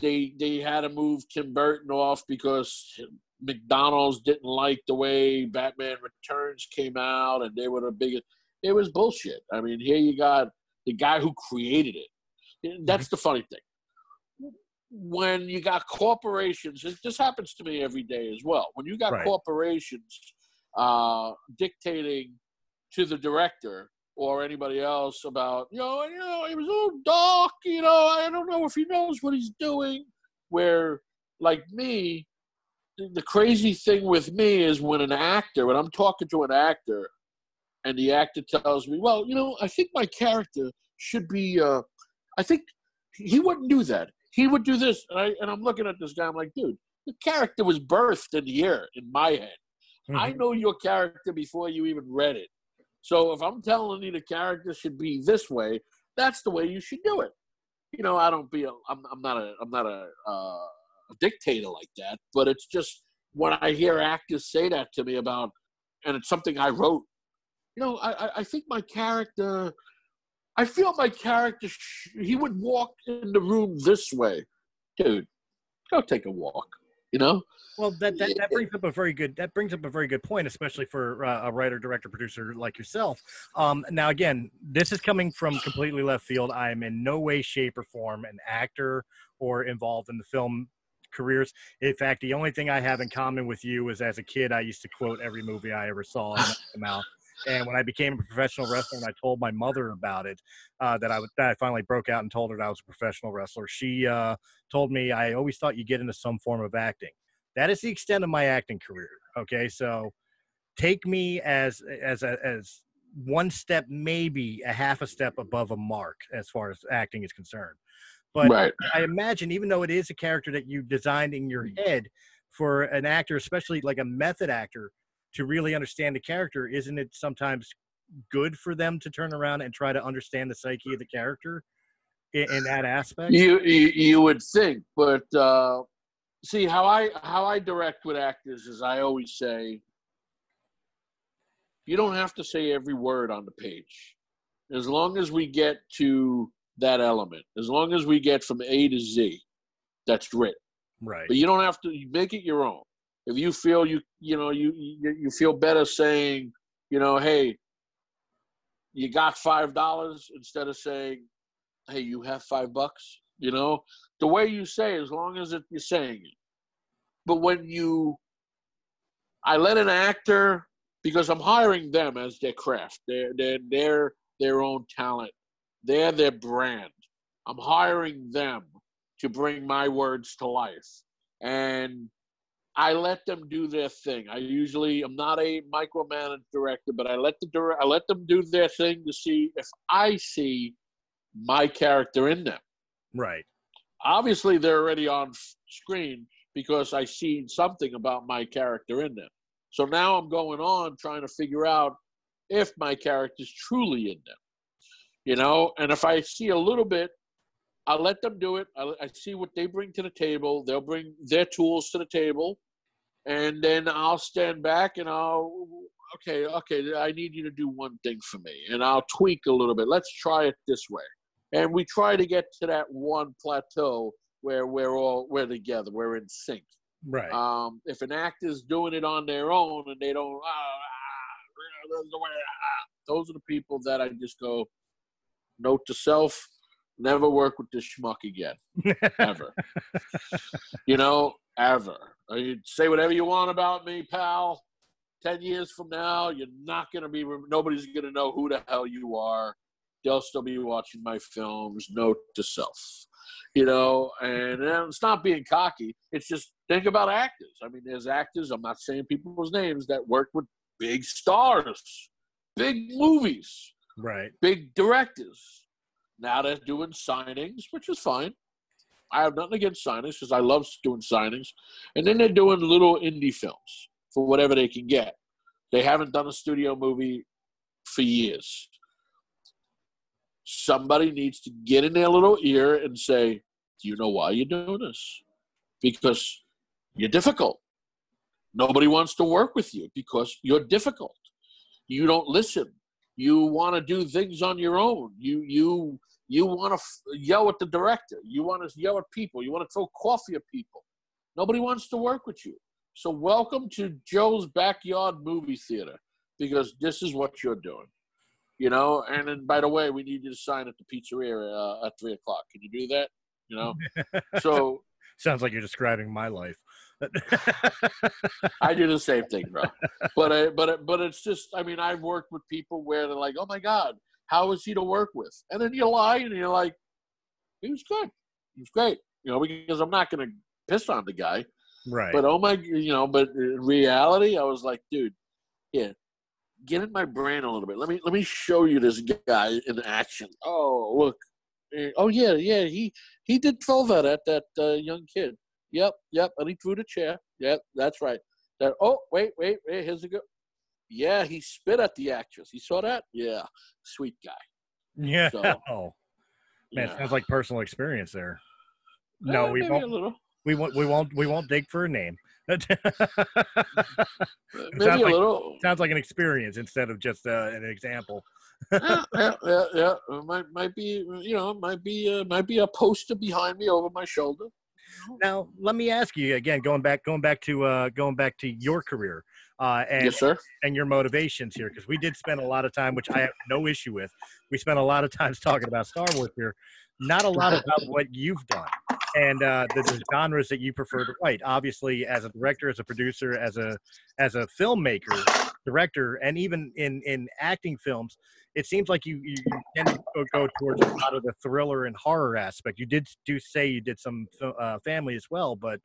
they they had to move Tim Burton off because McDonald's didn't like the way Batman Returns came out, and they were the biggest. It was bullshit. I mean, here you got the guy who created it. That's the funny thing. When you got corporations, this- happens to me every day as well. When you got Right. corporations uh, dictating to the director or anybody else about, you know, you know, he was a little dark, you know, I don't know if he knows what he's doing. Where, like me, the the crazy thing with me is when an actor, when I'm talking to an actor, and the actor tells me, "Well, you know, I think my character should be. Uh, I think he wouldn't do that. He would do this." And, I, and I'm looking at this guy. I'm like, "Dude, the character was birthed in the air in my head. I Mhm. know your character before you even read it. So if I'm telling you the character should be this way, that's the way you should do it. You know, I don't be. A, I'm, I'm not a. I'm not a, uh, a dictator like that. But it's just when I hear actors say that to me about, and it's something I wrote. You know, I, I- I think my character. I feel my character. Sh- he would walk in the room this way, dude. Go take a walk. You know. Well, that, that, that brings up a very good that brings up a very good point, especially for uh, a writer, director, producer like yourself. Um, now, again, this is coming from completely left field. I am in no way, shape, or form an actor or involved in the film careers. In fact, the only thing I have in common with you is as a kid, I used to quote every movie I ever saw in my mouth. And when I became a professional wrestler, and I told my mother about it, uh, that I would, that I finally broke out and told her that I was a professional wrestler. She uh, told me I always thought you'd get into some form of acting. That is the extent of my acting career. Okay, so take me as as a, as one step, maybe a half a step above a mark as far as acting is concerned. But right. I imagine, even though it is a character that you designed in your head for an actor, especially like a method actor, to really understand the character, isn't it sometimes good for them to turn around and try to understand the psyche of the character in, in that aspect? You, you you would think, but uh, see how I how I direct with actors is I always say you don't have to say every word on the page, as long as we get to that element, as long as we get from A to Z, that's written. Right. But you don't have to make it your own. If you feel you you know you you, feel better saying you know hey you got five dollars instead of saying hey you have five bucks you know? The way you say as long as it, you're saying it. But when you i let an actor because i'm hiring them as their craft they're they're, they're their own talent they're their brand. I'm hiring them to bring my words to life. And I let them do their thing. I usually I'm not a micromanaged director, but I let the dir- I let them do their thing to see if I see my character in them. Right. Obviously, they're already on screen because I seen something about my character in them. So now I'm going on trying to figure out if my character's truly in them. You know, and if I see a little bit, I'll let them do it. I, I see what they bring to the table. They'll bring their tools to the table, and then I'll stand back and I'll okay, okay. I need you to do one thing for me, and I'll tweak a little bit. Let's try it this way, and we try to get to that one plateau where we're all we're together, we're in sync. Right. Um, if an actor's doing it on their own and they don't, ah, ah, way, ah," those are the people that I just go, note to self, never work with this schmuck again, ever. you know, ever. You say whatever you want about me, pal. Ten years from now, you're not gonna be. Nobody's gonna know who the hell you are. They'll still be watching my films. Note to self you know, and, and it's not being cocky. It's just think about actors. I mean, there's actors. I'm not saying people's names that work with big stars, big movies, right. big directors. Now they're doing signings, which is fine. I have nothing against signings because I love doing signings. And then they're doing little indie films for whatever they can get. They haven't done a studio movie for years. Somebody needs to get in their little ear and say, Do you know why you're doing this? Because you're difficult. Nobody wants to work with you because you're difficult. You don't listen. You want to do things on your own. You you you want to f- yell at the director. You want to yell at people. You want to throw coffee at people. Nobody wants to work with you. So welcome to Joe's backyard movie theater because this is what you're doing. You know, and then by the way, we need you to sign at the pizzeria uh, at three o'clock. Can you do that? You know, so Sounds like you're describing my life. I do the same thing, bro. But I, but but it's just, I mean, I've worked with people where they're like, "Oh my God, how is he to work with?" And then you lie and you're like, "He was good. He was great." You know, because I'm not going to piss on the guy. right. But oh my, you know, but in reality, I was like, dude, yeah, get in my brain a little bit. Let me let me show you this guy in action. Oh, look. Eh, Oh yeah, yeah. He he did throw that at that uh, young kid. Yep, yep. And he threw the chair. Yep, that's right. That. Oh wait, wait, wait. Here's a go. Yeah, he spit at the actress. You saw that? Yeah, sweet guy. yeah. so, oh, man, Yeah. sounds like personal experience there. No, Eh, we won't. We won't. We won't. We won't dig for a name. Maybe a like- little. Sounds like an experience instead of just uh, an example. yeah, yeah, yeah, yeah. Might might be you know might be uh, might be a poster behind me over my shoulder. Now, let me ask you again, going back, going back to uh, going back to your career uh, and yes, sir. and your motivations here, because we did spend a lot of time, which I have no issue with. We spent a lot of times talking about Star Wars here, not a lot about what you've done and uh, the, the genres that you prefer to write. Obviously, as a director, as a producer, as a as a filmmaker, director, and even in in acting films, it seems like you you, tend to go, go towards a lot of the thriller and horror aspect. You did do say you did some uh, family as well, but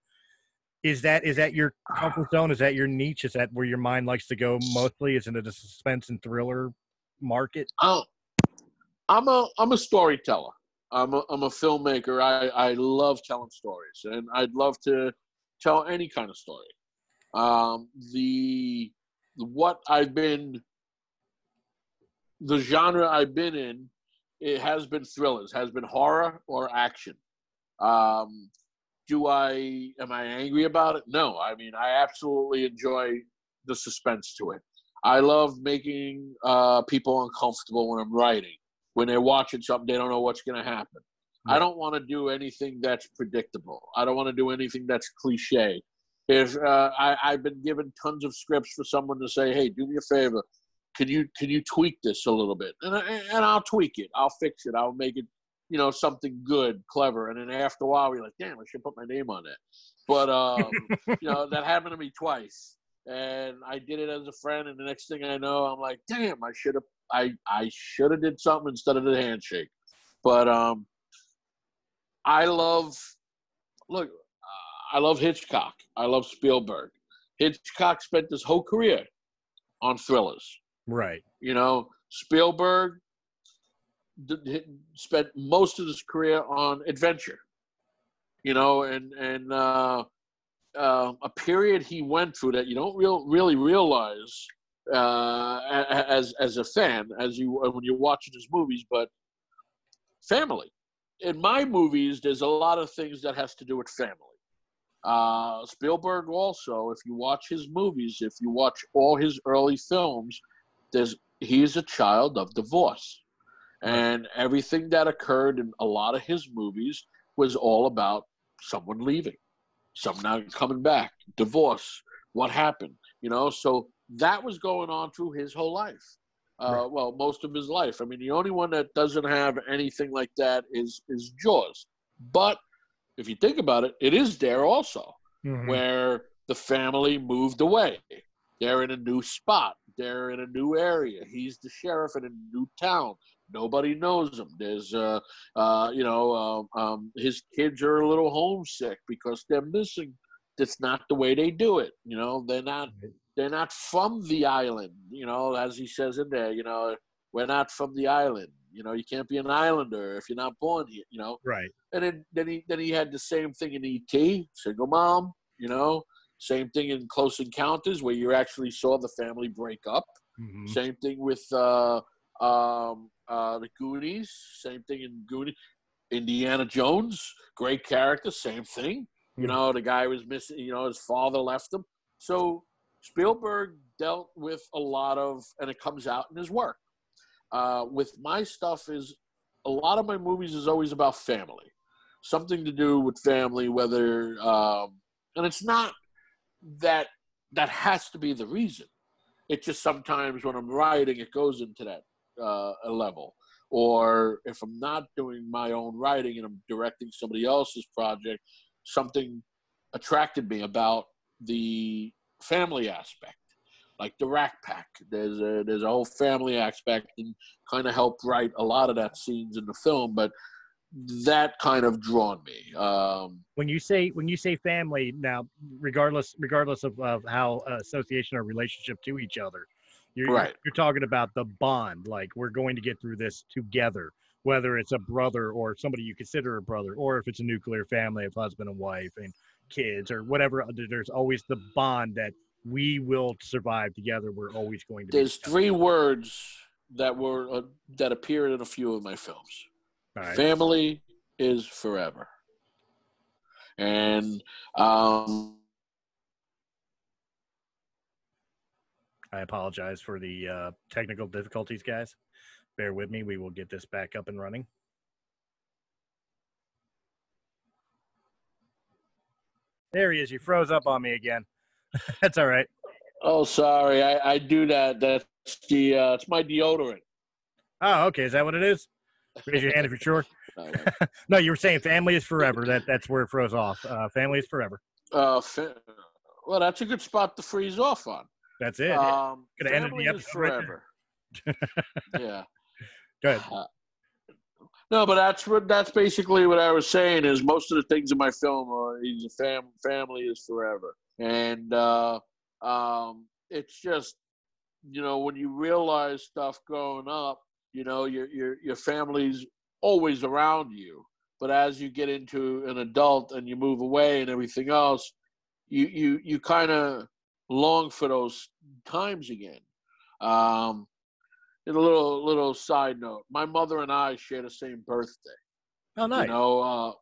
is that is that your comfort zone? Is that your niche? Is that where your mind likes to go mostly? Is it a suspense and thriller market? Oh, I'm a I'm a storyteller. I'm a, I'm a filmmaker. I, I love telling stories, and I'd love to tell any kind of story. Um, the what I've been, the genre I've been in, it has been thrillers, has been horror or action. Um, do I am I angry about it? No. I mean, I absolutely enjoy the suspense to it. I love making uh, people uncomfortable when I'm writing. When they're watching something, they don't know what's going to happen. I don't want to do anything that's predictable. I don't want to do anything that's cliche. If uh, I, I've been given tons of scripts for someone to say, "Hey, do me a favor, can you can you tweak this a little bit?" and I, and I'll tweak it. I'll fix it. I'll make it, you know, something good, clever. And then after a while, we're like, "Damn, I should put my name on it. But um, you know, that happened to me twice and I did it as a friend. And the next thing I know, I'm like, damn, I should have, I, I should have did something instead of the handshake. But um, I love, look, uh, I love Hitchcock. I love Spielberg. Hitchcock spent his whole career on thrillers. Right. You know, Spielberg spent most of his career on adventure. You know, and and uh, uh, a period he went through that you don't real, really realize uh, as as a fan as you when you're watching his movies, but family. In my movies, there's a lot of things that has to do with family. Uh, Spielberg also, if you watch his movies, if you watch all his early films, there's he's a child of divorce, and everything that occurred in a lot of his movies was all about someone leaving someone not coming back, divorce, what happened, you know? So that was going on through his whole life. Uh, Well, most of his life. I mean, the only one that doesn't have anything like that is is Jaws. But if you think about it, it is there also, Mhm. where the family moved away. They're in a new spot. They're in a new area. He's the sheriff in a new town. Nobody knows him. There's, uh, uh, you know, um, um, his kids are a little homesick because they're missing. That's not the way they do it. You know, they're not. They're not from the island. You know, as he says in there. You know, we're not from the island. You know, you can't be an islander if you're not born here. You know, Right. and then then he then he had the same thing in ET, single mom. You know, same thing in Close Encounters where you actually saw the family break up. Mhm. Same thing with uh, um, uh, the Goonies. Same thing in Goonies. Indiana Jones, great character. Same thing. You Mhm. know, the guy was missing. You know, his father left him. So Spielberg dealt with a lot of, and it comes out in his work. Uh, with my stuff is a lot of my movies is always about family, something to do with family. Whether um, and it's not that that has to be the reason. It just sometimes when I'm writing, it goes into that uh, a level. Or if I'm not doing my own writing and I'm directing somebody else's project, something attracted me about the family aspect, like the Rack Pack. There's a there's a whole family aspect, and kind of helped write a lot of that scenes in the film. But that kind of drawn me. Um, when you say when you say family now regardless regardless of, of how uh, association or relationship to each other you're, Right. you're talking about the bond like we're going to get through this together whether it's a brother or somebody you consider a brother or if it's a nuclear family of husband and wife and kids or whatever there's always the bond that we will survive together we're always going to there's three words that were uh, that appeared in a few of my films. Right. Family is forever. And um, I apologize for the uh, technical difficulties, guys. Bear with me. We will get this back up and running. There he is. You froze up on me again. That's all right. oh, sorry, I, I do that. That's the uh, it's my deodorant. Oh, okay. Is that what it is? Raise your hand if you're sure. No, you were saying family is forever. That that's where it froze off. Uh, family is forever. uh, fa- well, that's a good spot to freeze off on. That's it. Um, ended family the is episode right forever. yeah. Go ahead. Uh, no, but that's what that's basically what I was saying is most of the things in my film are a fam family is forever, and uh, um, it's just you know when you realize stuff growing up, you know your your your family's always around you, but as you get into an adult and you move away and everything else, you you you kind of long for those times again. Um, and a little little side note: my mother and I share the same birthday. Oh, nice. You know, uh,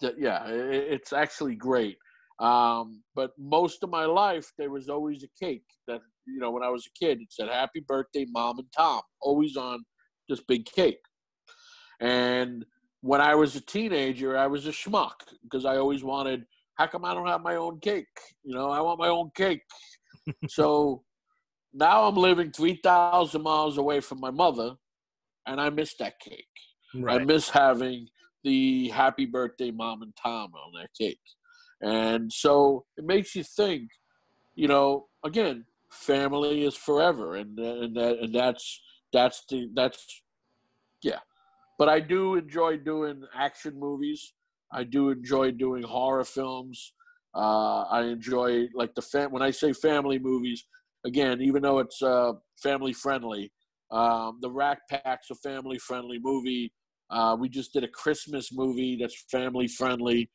th- yeah, i it's actually great. Um, but most of my life, there was always a cake that you know when I was a kid. It said "Happy Birthday, Mom and Tom," always on this big cake. And when I was a teenager, I was a schmuck because I always wanted. How come I don't have my own cake? You know, I want my own cake. so now I'm living three thousand miles away from my mother, and I miss that cake. I miss having the happy birthday mom and Tom on that cake. And so it makes you think, you know, again, family is forever and and that and that's that's the that's yeah. But I do enjoy doing action movies. I do enjoy doing horror films. Uh, I enjoy like the fam- when I say family movies. Again, even though it's uh, family friendly, um, the Rack Pack's a family friendly movie. Uh, we just did a Christmas movie that's family friendly.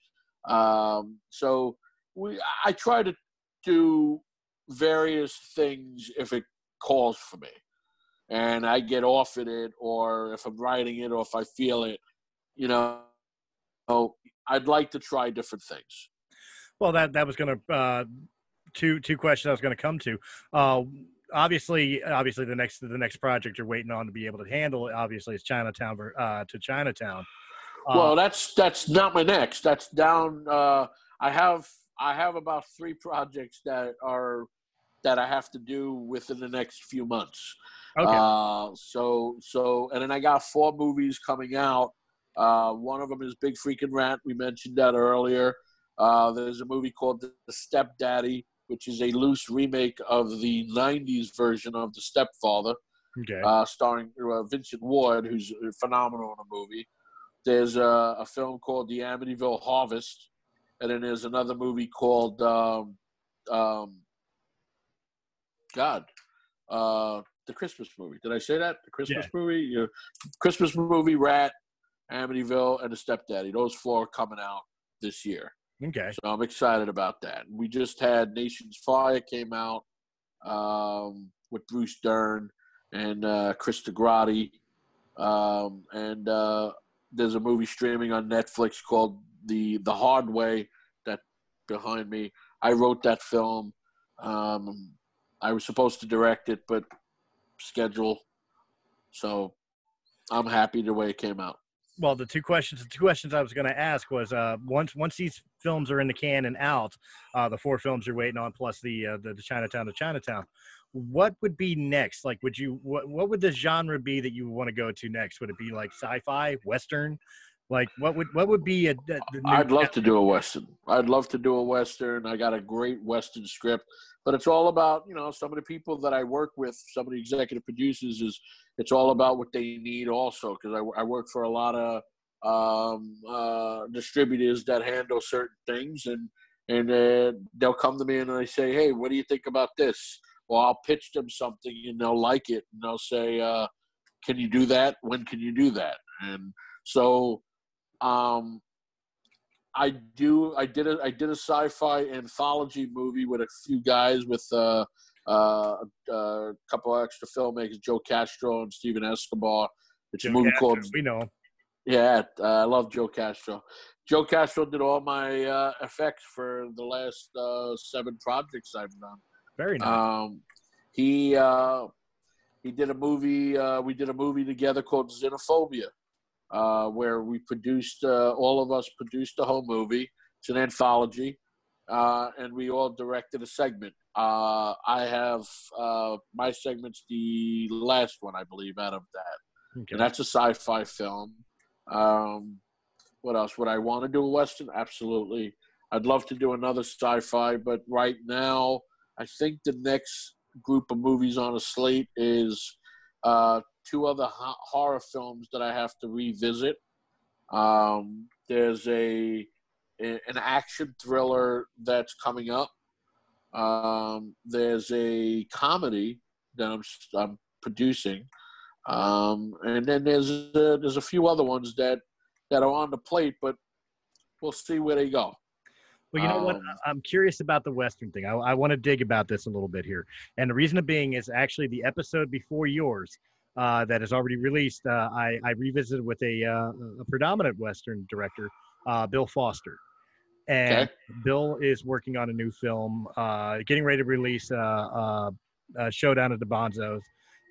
Um, so we, I try to do various things if it calls for me, and I get offered it, or if I'm writing it, or if I feel it, you know. So I'd like to try different things. Well, that that was going to uh, two two questions I was going to come to. Uh, obviously, obviously the next the next project you're waiting on to be able to handle. Obviously, is Chinatown uh, to Chinatown. Uh, well, that's that's not my next. That's down. Uh, I have I have about three projects that are that I have to do within the next few months. okay. Uh, so so and then I got four movies coming out. Uh, one of them is Big Freaking Rat. We mentioned that earlier. Uh, there's a movie called The Stepdaddy, which is a loose remake of the '90s version of The Stepfather okay. uh, starring uh, Vincent Ward, who's phenomenal in the movie. There's a, a film called The Amityville Harvest, and then there's another movie called um, um, God, uh, the Christmas movie. Did I say that? The Christmas yeah. movie? You Christmas movie, Rat, Amityville, and a Stepdaddy. Those four are coming out this year. Okay. So I'm excited about that. We just had Nation's Fire came out um, with Bruce Dern and uh, Chris DeGrati. Um, and uh, there's a movie streaming on Netflix called The The Hard Way that behind me. I wrote that film. Um, I was supposed to direct it, but schedule. So I'm happy the way it came out. Well, the two questions, the two questions I was going to ask was uh, once once these films are in the can and out, uh, the four films you're waiting on plus the uh, the, the Chinatown to Chinatown. What would be next? Like, would you what what would the genre be that you want to go to next? Would it be like sci-fi, western? Like, what would what would be a? a I'd love to do a western. I'd love to do a western. I got a great western script but it's all about you know some of the people that I work with, some of the executive producers is it's all about what they need also because I, I, work for a lot of um, uh, distributors that handle certain things and and uh, they'll come to me and they say, hey, what do you think about this? Well, I'll pitch them something and they'll like it and they'll say, uh, can you do that? When can you do that? And so um, I do. I did a. I did a sci-fi anthology movie with a few guys with uh, a couple extra filmmakers, Joe Castro and Steven Escobar. It's Joe a movie Castro, called. We know. Yeah, uh, I love Joe Castro. Joe Castro did all my uh, effects for the last uh, seven projects I've done. Very nice. Um, he uh, he did a movie. Uh, we did a movie together called Xenophobia uh, where we produced, uh, all of us produced a whole movie. It's an anthology, uh, and we all directed a segment. Uh, I have uh, my segment's the last one, I believe, out of that, okay. and that's a sci-fi film. Um, what else? Would I want to do a western? Absolutely. I'd love to do another sci-fi, but right now, I think the next group of movies on a slate is uh, two other horror films that I have to revisit. Um, there's a, an action thriller that's coming up. Um, there's a comedy that I'm, I'm producing, um, and then there's a, there's a few other ones that that are on the plate, but we'll see where they go. Well, you know um, what? I'm curious about the Western thing. I, I want to dig about this a little bit here. And the reason of being is actually the episode before yours uh, that is already released, uh, I, I, revisited with a, uh, a predominant Western director, uh, Bill Foster. And okay. Bill is working on a new film, uh, getting ready to release uh, Showdown of the Bonzos,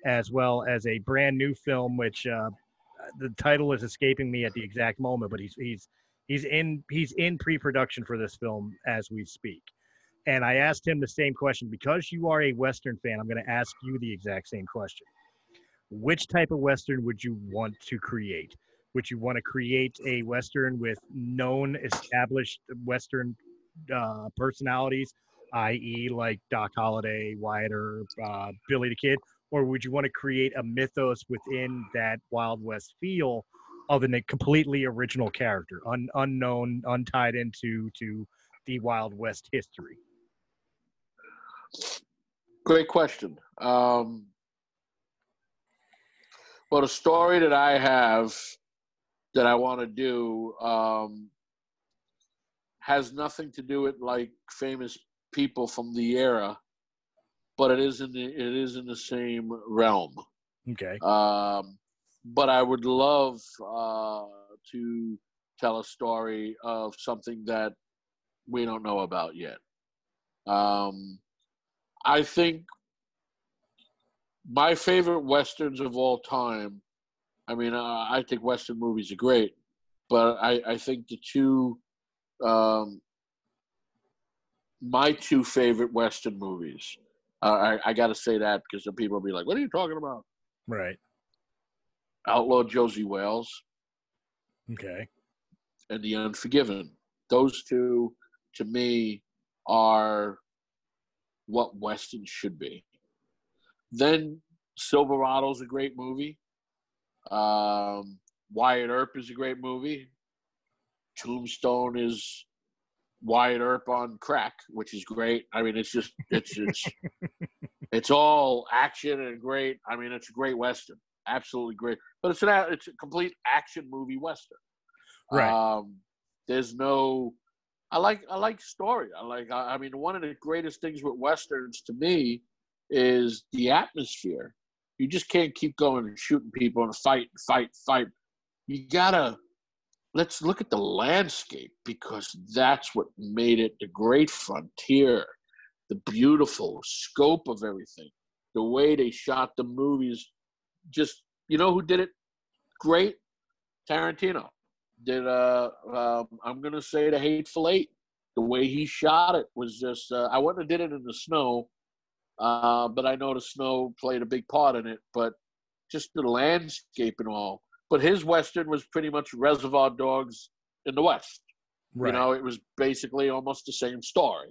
as well as a brand new film, which the title is escaping me at the exact moment, but he's he's he's in he's in pre-production for this film as we speak. And I asked him the same question because you are a Western fan. I'm going to ask you the exact same question which type of western would you want to create would you want to create a western with known established western uh, personalities i.e like doc holliday wyatt earp uh, billy the kid? Or would you want to create a mythos within that wild west feel of a completely original character un- unknown untied into to the wild west history? Great question. Um, well, the story that I have that I want to do um, has nothing to do with like famous people from the era, but it is in the it is in the same realm. Okay. Um, but I would love uh, to tell a story of something that we don't know about yet. Um, I think my favorite westerns of all time. I mean, uh, I think western movies are great, but I, I think the two, um, my two favorite western movies. Uh, I, I got to say that because some people will be like, "What are you talking about?" Right. Outlaw Josey Wales. Okay. And The Unforgiven. Those two, to me, are what westerns should be. Then Silverado's a great movie. Um, Wyatt Earp is a great movie. Tombstone is Wyatt Earp on crack, which is great. I mean, it's just it's it's It's all action and great. I mean, it's a great western, absolutely great. But it's an it's a complete action movie western. Right. Um, there's no. I like I like story. I like. I, I mean, one of the greatest things with westerns to me is the atmosphere. You just can't keep going and shooting people and fight, fight, fight. You gotta let's look at the landscape because that's what made it the great frontier, the beautiful scope of everything, the way they shot the movies. Just you know who did it great? Tarantino did. Uh, um I'm gonna say the Hateful Eight. The way he shot it was just. Uh, I wouldn't have did it in the snow, uh, but I know the snow played a big part in it. But just the landscape and all. But his western was pretty much Reservoir Dogs in the West. right. You know, it was basically almost the same story.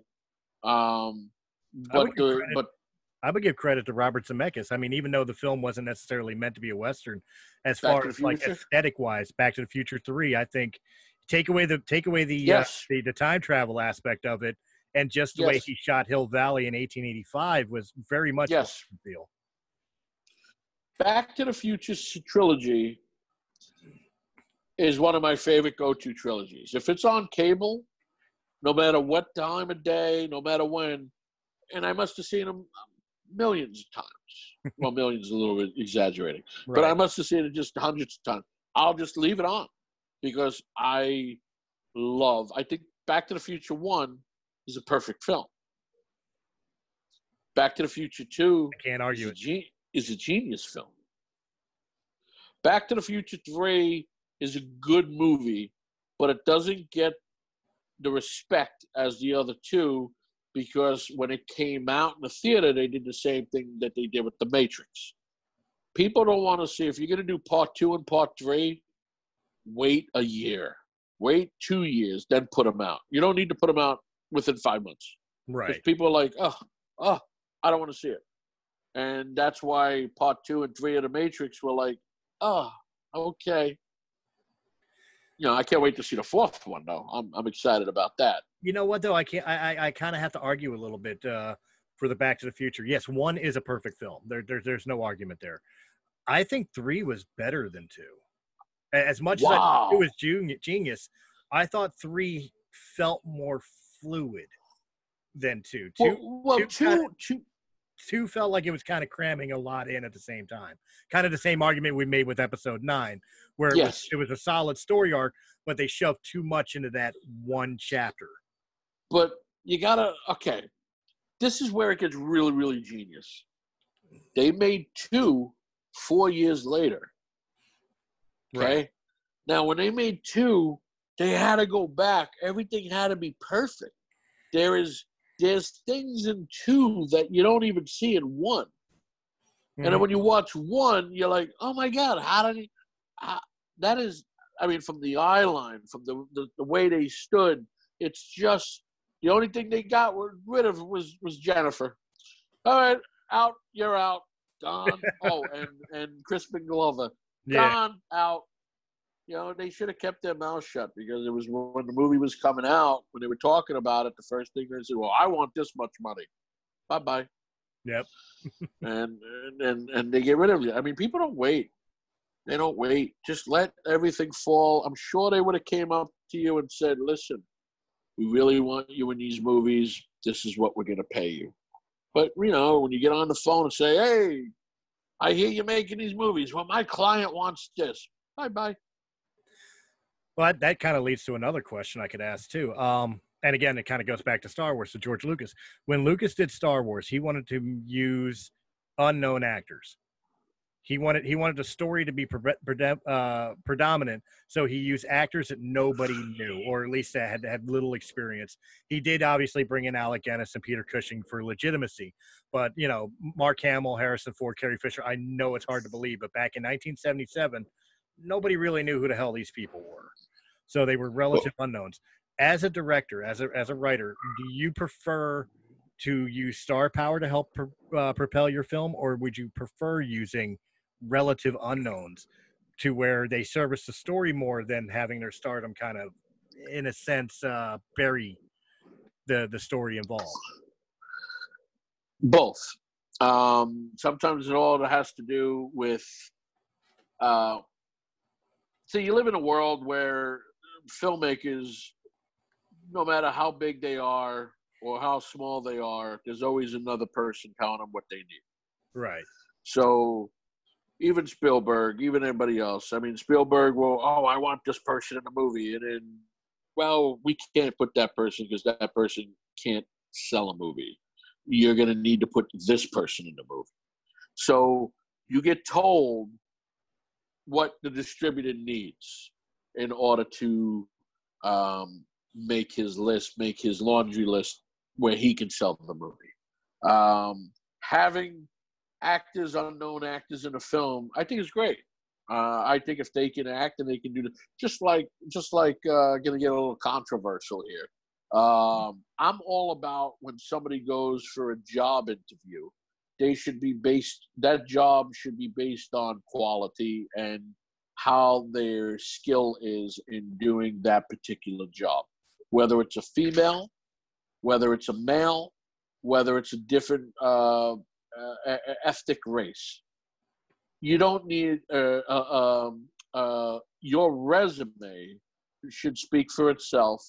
Um, but the, credit- but I would give credit to Robert Zemeckis. I mean, even though the film wasn't necessarily meant to be a western, as Back far as like aesthetic wise, Back to the Future Three, I think take away the take away the Yes. uh, the, the time travel aspect of it, and just the way he shot Hill Valley in 1885 was very much Yes. feel. Back to the Future trilogy is one of my favorite go-to trilogies. If it's on cable, no matter what time of day, no matter when, and I must have seen them millions of times. well, millions is a little bit exaggerating, but I must have seen it just hundreds of times. I'll just leave it on because I love. I think Back to the Future One is a perfect film. Back to the Future Two I can't is argue a, it. ge- is a genius film. Back to the Future 3 is a good movie, but it doesn't get the respect as the other two because when it came out in the theater, they did the same thing that they did with The Matrix. People don't want to see, if you're going to do part two and part three, wait a year, wait two years, then put them out. You don't need to put them out within five months Right. people are like, oh, oh, I don't want to see it, and that's why part two and three of the Matrix were like, oh, okay. You know, I can't wait to see the fourth one though. I'm I'm excited about that. You know what though? I can't. I I, I kind of have to argue a little bit uh, for the Back to the Future. Yes, one is a perfect film. There, there there's no argument there. I think three was better than two. As much as I Wow. thought two was genius, I thought three felt more fluid than two. Two Well, well two two, kinda- two, two felt like it was kind of cramming a lot in at the same time. Kind of the same argument we made with episode nine, where it, was, it was a solid story arc, but they shoved too much into that one chapter. but you gotta okay. This is where it gets really, really genius. They made two four years later. Okay. Now, when they made two, they had to go back. Everything had to be perfect. There is there's things in two that you don't even see in one. And then Mhm. when you watch one, you're like, oh my God, how did he? How, that is, I mean, from the eye line, from the, the, the way they stood, it's just the only thing they got rid of was was Jennifer. All right, out, you're out, gone. oh, and and Crispin Glover, yeah. gone, out. You know, they should have kept their mouth shut because it was when the movie was coming out, when they were talking about it, the first thing they said, well, I want this much money. Bye bye Yep. and and and, and they get rid of you. I mean, people don't wait. They don't wait. Just let everything fall. I'm sure they would have came up to you and said, "Listen, we really want you in these movies. This is what we're going to pay you." But you know, when you get on the phone and say, "Hey, I hear you're making these movies. Well, my client wants this." Bye bye. Well, that, kind of leads to another question I could ask too. Um, and again, it kind of goes back to Star Wars to George Lucas. When Lucas did Star Wars, he wanted to use unknown actors. He wanted he wanted the story to be pre- pre- uh, predominant, so he used actors that nobody knew, or at least that had had little experience. He did obviously bring in Alec Guinness and Peter Cushing for legitimacy, but you know Mark Hamill, Harrison Ford, Carrie Fisher. I know it's hard to believe, but back in 1977, nobody really knew who the hell these people were, so they were relative unknowns. As a director, as a as a writer, do you prefer to use star power to help uh, propel your film, or would you prefer using relative unknowns to where they service the story more than having their stardom kind of, in a sense, uh, bury the the story involved? Both. Um, sometimes it all has to do with. Uh, so you live in a world where filmmakers, no matter how big they are or how small they are, there's always another person telling them what they need. Right. So even Spielberg, even anybody else. I mean, Spielberg will, oh, I want this person in the movie, and then, well, we can't put that person because that person can't sell a movie. You're going to need to put this person in the movie. So you get told what the distributor needs in order to um, make his list, make his laundry list where he can sell the movie. Um, having actors, unknown actors in a film, I think is great. Uh, I think if they can act and they can do the, just like just like uh, gonna get a little controversial here. Um, I'm all about when somebody goes for a job interview, they should be based. That job should be based on quality and how their skill is in doing that particular job. Whether it's a female, whether it's a male, whether it's a different uh, uh, ethnic race. You don't need uh, uh, um, uh, your resume should speak for itself,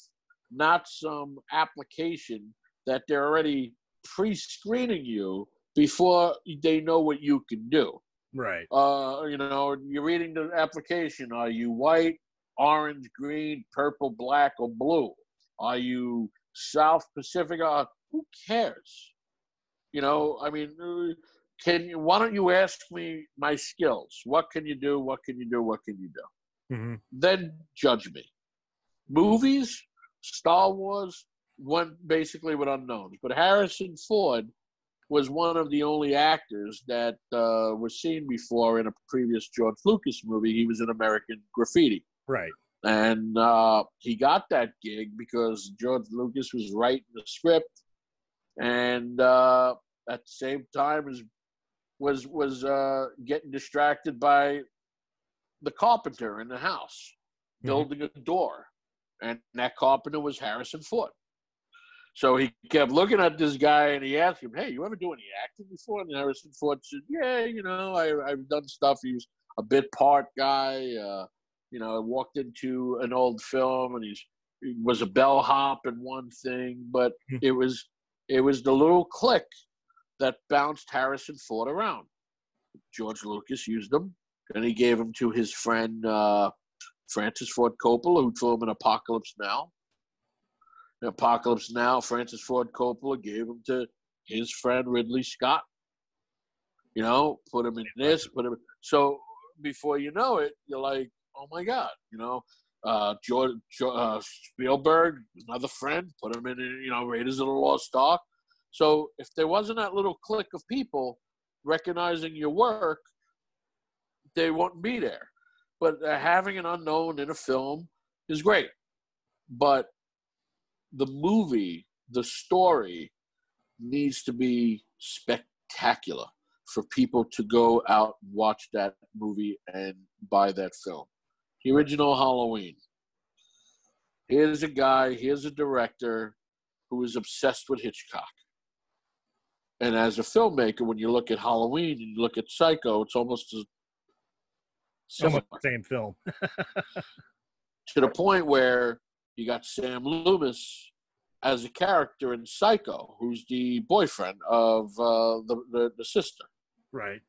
not some application that they're already pre-screening you before they know what you can do. Right. Uh, you know, you're reading the application. Are you white, orange, green, purple, black, or blue? Are you South Pacific? Uh, who cares? You know, I mean, uh, can you? Why don't you ask me my skills? What can you do? What can you do? What can you do? Mm-hmm. Then judge me. Movies, Star Wars, went basically with unknowns. But Harrison Ford was one of the only actors that uh, was seen before in a previous George Lucas movie. He was in American Graffiti. Right. And uh, he got that gig because George Lucas was writing the script, and uh, at the same time was was was uh, getting distracted by the carpenter in the house Mhm. building a door, and that carpenter was Harrison Ford. So he kept looking at this guy and he asked him, Hey, you ever do any acting before? And Harrison Ford said, Yeah, you know, I, I've done stuff. He was a bit part guy. Uh, you know, I walked into an old film and he's, he was a bellhop in one thing, but Hmm. it was it was the little click that bounced Harrison Ford around. George Lucas used them, and he gave them to his friend uh, Francis Ford Coppola, who him in Apocalypse Now. Apocalypse Now, Francis Ford Coppola gave him to his friend Ridley Scott. You know, put him in this, put him. So before you know it, you're like, oh my god, you know. Uh, George, uh, Spielberg, another friend, put him in, you know, Raiders of the Lost Ark. So if there wasn't that little clique of people recognizing your work, they wouldn't be there. But having an unknown in a film is great. But the movie, the story, needs to be spectacular for people to go out and watch that movie and buy that film. The original Halloween. Here's a guy, here's a director who is obsessed with Hitchcock. And as a filmmaker, when you look at Halloween and you look at Psycho, it's almost as similar Almost the same film. to the point where you got Sam Loomis as a character in Psycho, who's the boyfriend of uh, the, the the sister. right.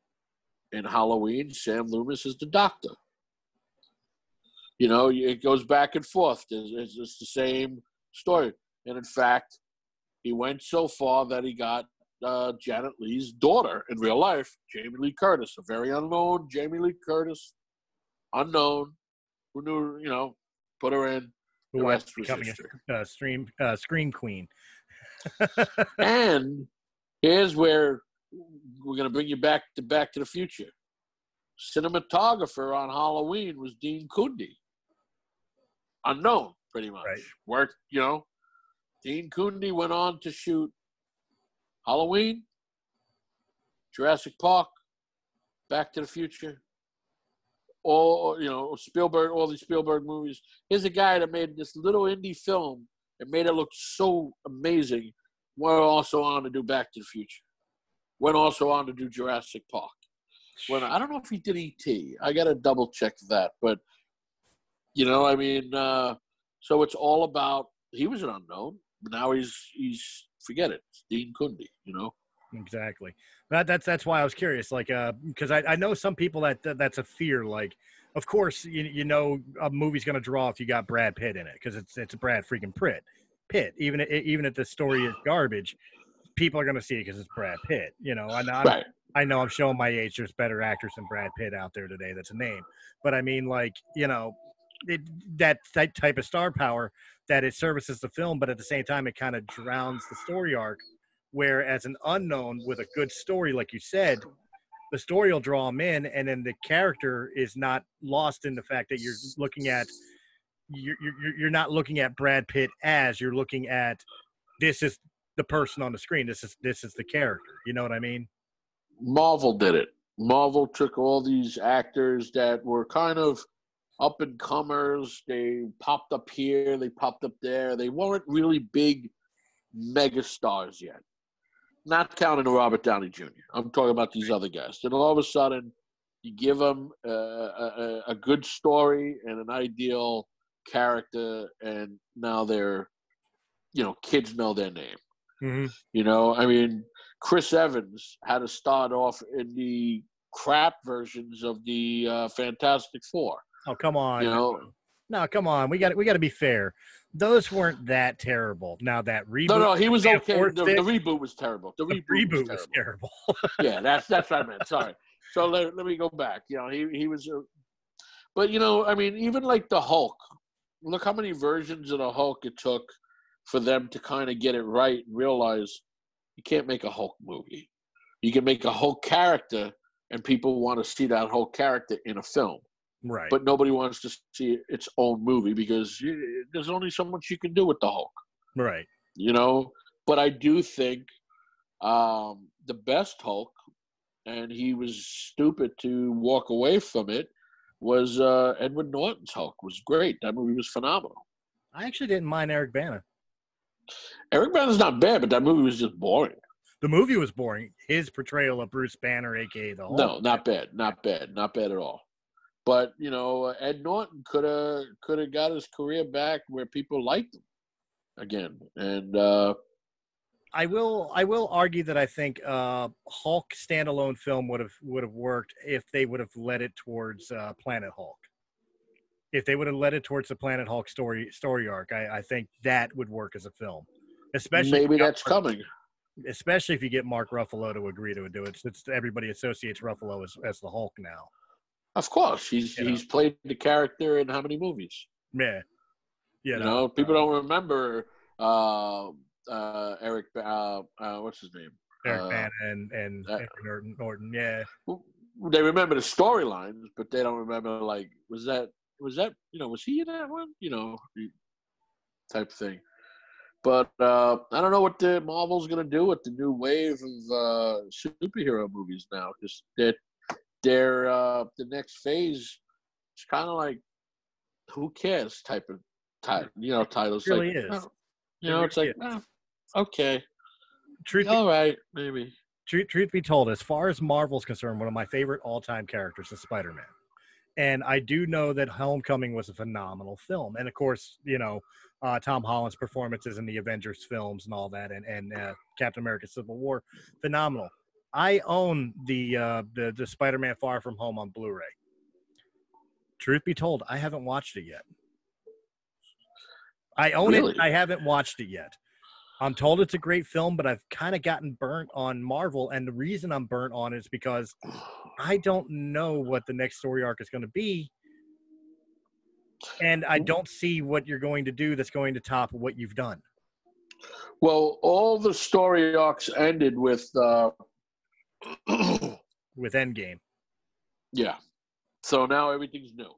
In Halloween, Sam Loomis is the doctor. You know, it goes back and forth. It's, it's, it's the same story. And in fact, he went so far that he got uh, Janet Leigh's daughter in real life, Jamie Lee Curtis, a very unknown Jamie Lee Curtis, unknown, who knew, you know, put her in. The winds rest up was becoming history. a uh, stream uh, screen queen. and here's where we're going to bring you back to Back to the Future. Cinematographer on Halloween was Dean Cundey. Unknown, pretty much. Right. Worked, you know. Dean Cundey went on to shoot Halloween, Jurassic Park, Back to the Future, all you know, Spielberg, all these Spielberg movies. Here's a guy that made this little indie film and made it look so amazing. We're also on to do Back to the Future. Went also on to do Jurassic Park. When I don't know if he did ET. I got to double check that, but you know, I mean, uh, so it's all about. He was an unknown, now he's he's forget it, Dean Cundey. You know. Exactly. That, that's that's why I was curious, like, uh, because I, I know some people that, that that's a fear. Like, of course, you you know a movie's gonna draw if you got Brad Pitt in it because it's it's Brad freaking Pitt. Pitt. Even even if the story is garbage, people are gonna see it because it's Brad Pitt. You know, and I'm, Right. I know I'm showing my age. There's better actors than Brad Pitt out there today. That's a name, but I mean, like, you know, it, that that type of star power that it services the film, but at the same time, it kind of drowns the story arc. Where as an unknown with a good story, like you said, the story will draw them in, and then the character is not lost in the fact that you're looking at you're you're, you're not looking at Brad Pitt as you're looking at this is the person on the screen. This is this is the character. You know what I mean? Marvel did it. Marvel took all these actors that were kind of up and comers. They popped up here, they popped up there. They weren't really big mega stars yet. Not counting Robert Downey Jr. I'm talking about these other guys. Then all of a sudden, you give them a, a, a good story and an ideal character, and now they're, you know, kids know their name. Mm-hmm. You know, I mean, Chris Evans had to start off in the crap versions of the uh, Fantastic Four. Oh come on! You know, no, come on. We got we got to be fair. Those weren't that terrible. Now that reboot, no, no, he was okay. The, the reboot was terrible. The, the reboot, reboot was was terrible. terrible. yeah, that's that's what I meant. Sorry. So let, let me go back. You know, he he was, a, but you know, I mean, even like the Hulk. Look how many versions of the Hulk it took for them to kind of get it right and realize you can't make a Hulk movie. You can make a Hulk character, and people want to see that Hulk character in a film. Right. But nobody wants to see its own movie because you, there's only so much you can do with the Hulk right. you know. But I do think um, the best Hulk, and he was stupid to walk away from it, was uh, Edward Norton's Hulk. Was great. That movie was phenomenal. I actually didn't mind Eric Bana. Eric Bana's not bad, but that movie was just boring. The movie was boring. His portrayal of Bruce Banner, aka the Hulk. No, not bad, not bad, not bad at all. But you know, Ed Norton could have could have got his career back where people liked him again, and uh, I will I will argue that I think uh, Hulk standalone film would have would have worked if they would have led it towards uh, Planet Hulk. If they would have led it towards the Planet Hulk story story arc, I, I think that would work as a film. Especially if maybe that's Mark- coming. Especially if you get Mark Ruffalo to agree to do it. Since everybody associates Ruffalo as, as the Hulk now. Of course, he's You know. he's played the character in how many movies? Yeah. You You know, know, people don't remember uh, uh, Eric. Uh, uh, what's his name? Eric uh, Bana and and uh, Norton, Norton. Yeah. They remember the storylines, but they don't remember like was that was that you know was he in that one? You know, type thing. But uh, I don't know what the Marvel's gonna do with the new wave of uh, superhero movies now, because that their uh, the next phase It's kind of like who cares type of type you know titles. It really like, is. oh, It you know, it's like oh, okay, Truth be all right, maybe. truth, truth be told, as far as Marvel's concerned, one of my favorite all-time characters is Spider-Man. And I do know that Homecoming was a phenomenal film, and of course, you know, uh, Tom Holland's performances in the Avengers films and all that, and and uh, Captain America: Civil War, phenomenal. I own the uh, the the Spider-Man Far From Home on Blu-ray. Truth be told, I haven't watched it yet. I own Really? it. I haven't watched it yet. I'm told it's a great film, but I've kind of gotten burnt on Marvel, and the reason I'm burnt on it is because I don't know what the next story arc is going to be, and I don't see what you're going to do that's going to top what you've done. Well, all the story arcs ended with, uh, with Endgame. yeah. So now everything's new.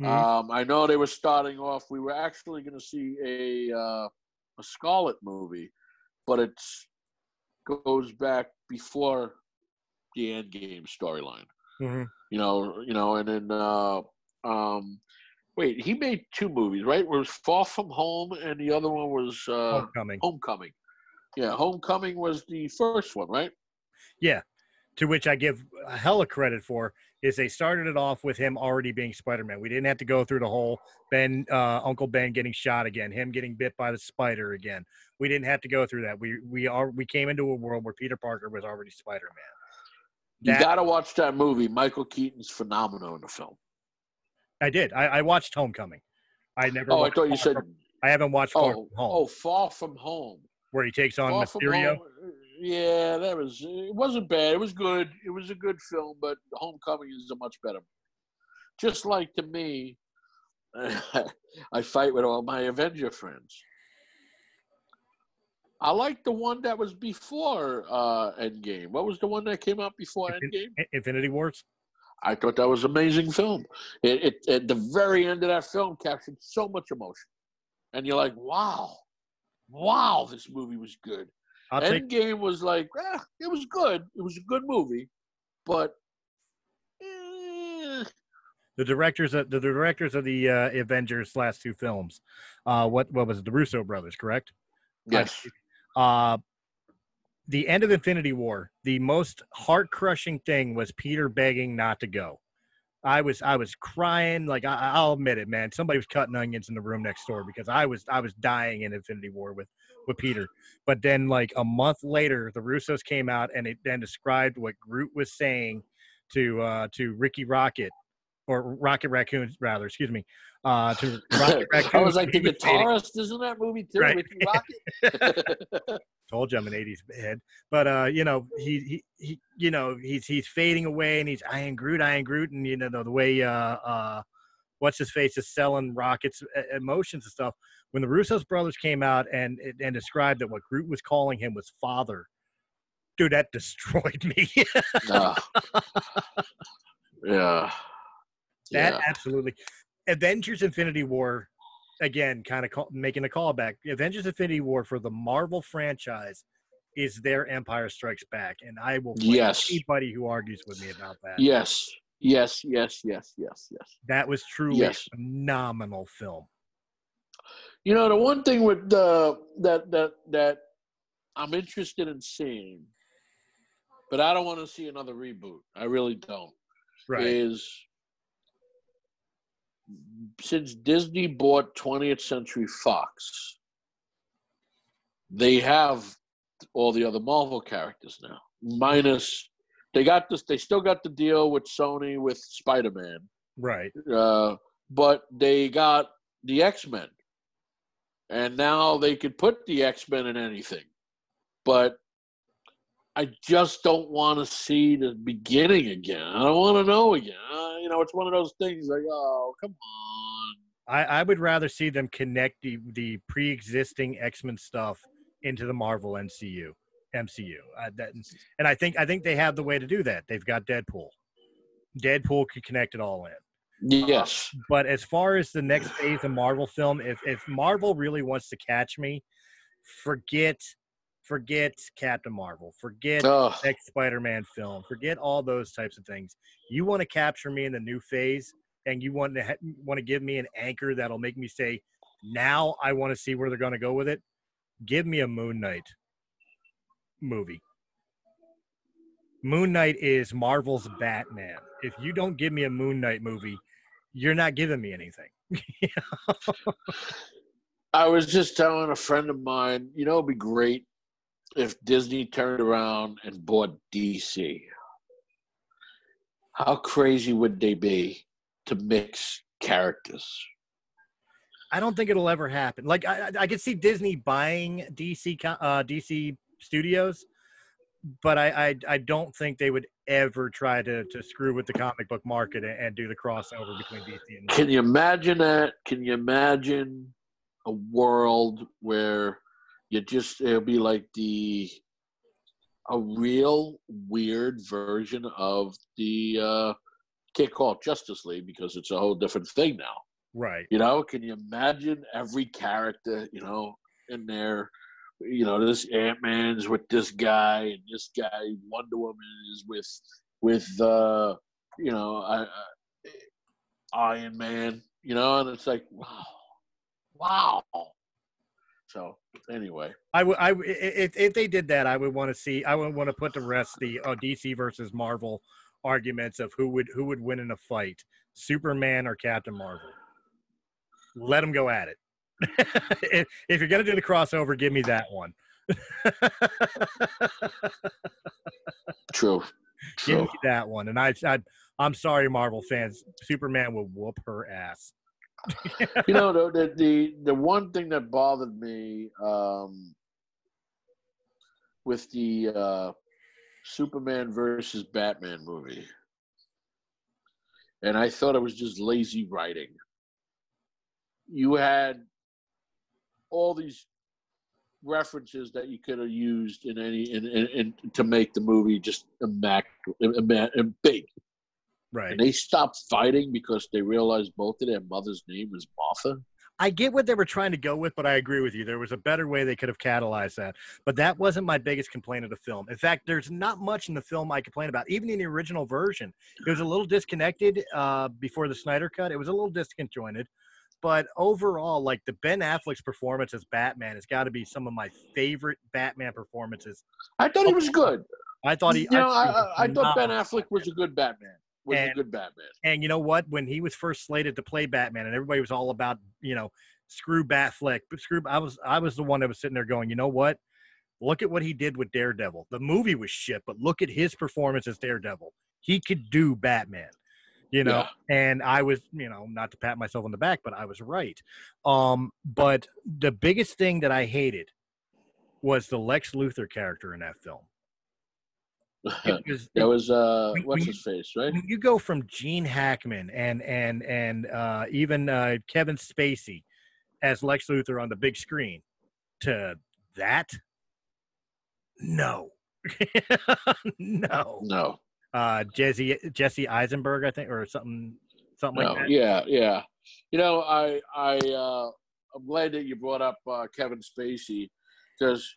Mhm. Um, I know they were starting off. We were actually going to see a uh, a Scarlet movie, but it goes back before the Endgame storyline. Mhm. You know, you know, and then uh, um, wait, he made two movies, right? It was Far From Home, and the other one was uh, Homecoming. Homecoming. Yeah, Homecoming was the first one, right? Yeah, to which I give a hella credit for is they started it off with him already being Spider-Man. We didn't have to go through the whole Ben, uh, Uncle Ben getting shot again, him getting bit by the spider again. We didn't have to go through that. We we are we came into a world where Peter Parker was already Spider-Man. You got to watch that movie. Michael Keaton's phenomenal in the film. I did. I, I watched Homecoming. I never. Oh, I thought you said. From- I haven't watched Far Oh, From Home, oh, Far From Home. where he takes on Far Mysterio. Yeah, that was. It wasn't bad. It was good. It was a good film, but Homecoming is a much better. Just like to me, I fight with all my Avenger friends. I like the one that was before uh, Endgame. What was the one that came out before Infin- Endgame? Infinity Wars. I thought that was an amazing film. It, it at the very end of that film captured so much emotion, and you're like, wow, wow, this movie was good. I'll take. Was like, eh, it was good. It was a good movie, but eh, the directors of the directors of the uh, Avengers last two films. Uh, what what was it? The Russo brothers, correct? yes, Uh, the end of Infinity War. The most heart crushing thing was Peter begging not to go. I was I was crying like I, I'll admit it, man. Somebody was cutting onions in the room next door because I was I was dying in Infinity War with with Peter. But then like a month later, the Russos came out and it then described what Groot was saying to uh, to Ricky Rocket or Rocket Raccoon rather, excuse me, uh, to Rocket Raccoon. I was like the guitarist, isn't that movie too? Right. Told you I'm an '80s head, but uh, you know, he, he he you know he's he's fading away, and he's I am Groot, I am Groot, and you know the, the way uh uh what's his face is selling rockets emotions and stuff. When the Russos brothers came out and and described that what Groot was calling him was father, dude, that destroyed me. No. yeah. That yeah. absolutely. Avengers Infinity War, again, kind of call, making a callback. Avengers Infinity War for the Marvel franchise is their Empire Strikes Back. And I will Yes. anybody who argues with me about that. Yes. Yes. Yes. Yes. Yes. Yes. That was truly Yes. a phenomenal film. You know, the one thing with the that that that I'm interested in seeing, but I don't want to see another reboot. I really don't. Right. Is since Disney bought 20th Century Fox, they have all the other Marvel characters now. Minus, they got this. They still got the deal with Sony with Spider Man, right. uh, but they got the X Men, and now they could put the X Men in anything. But I just don't want to see the beginning again. I don't want to know again. Uh, you know, it's one of those things like, oh, come on. I, I would rather see them connect the, the pre existing X Men stuff into the Marvel MCU. MCU. Uh, that, and I think I think they have the way to do that. They've got Deadpool. Deadpool could connect it all in. Yes. But as far as the next phase of Marvel film, if if Marvel really wants to catch me, forget forget Captain Marvel, forget Ugh. next Spider-Man film, forget all those types of things. You want to capture me in the new phase, and you want to ha- want to give me an anchor that'll make me say, "Now I want to see where they're going to go with it." Give me a Moon Knight movie. Moon Knight is Marvel's Batman. If you don't give me a Moon Knight movie, you're not giving me anything. I was just telling a friend of mine, you know, it'd be great if Disney turned around and bought DC. How crazy would they be to mix characters? I don't think it'll ever happen. Like I, I- could see Disney buying DC uh, DC Studios, but I, I I don't think they would ever try to to screw with the comic book market and, and do the crossover between DC and Can you imagine that? Can you imagine a world where you just it'll be like the a real weird version of the uh can't call it Justice League because it's a whole different thing now. right. You know, can you imagine every character, you know, in there? You know, this Ant Man's with this guy, and this guy Wonder Woman is with with uh, you know, I, I, Iron Man. You know, and it's like, wow, wow. So anyway, I would. I if if they did that, I would want to see. I would want to put to rest the uh, DC versus Marvel arguments of who would who would win in a fight, Superman or Captain Marvel. Let them go at it. if, if you're gonna do the crossover, give me that one. true, give me that one. And I, I, I'm sorry, Marvel fans. Superman will whoop her ass. You know the, the the one thing that bothered me um, with the uh, Superman versus Batman movie, and I thought it was just lazy writing. You had all these references that you could have used in any in, in, in to make the movie just immaculate, big. Right. And they stopped fighting because they realized both of their mother's name was Martha. I get what they were trying to go with, but I agree with you. There was a better way they could have catalyzed that. But that wasn't my biggest complaint of the film. In fact, there's not much in the film I complain about. Even in the original version, it was a little disconnected uh, before the Snyder cut. It was a little disconjointed. But overall, like the Ben Affleck's performance as Batman has got to be some of my favorite Batman performances. I thought he was good. I thought he. You know, I, I, I thought Ben. Affleck was a good Batman. Was And- a good Batman. And you know what? When he was first slated to play Batman, and everybody was all about, you know, screw Batfleck, but screw. I was I was the one that was sitting there going, you know what? Look at what he did with Daredevil. The movie was shit, but look at his performance as Daredevil. He could do Batman. You know, and I was, you know, not to pat myself on the back, but I was right. Um, but the biggest thing that I hated was the Lex Luthor character in that film. Was, that was uh, When- what's when his face, right? when you go from Gene Hackman and and and uh, even uh, Kevin Spacey as Lex Luthor on the big screen to that, no, no. No, Uh, Jesse Jesse Eisenberg, I think, or something, something no, like that. yeah, yeah. You know, I, I, uh, I'm glad that you brought up uh, Kevin Spacey because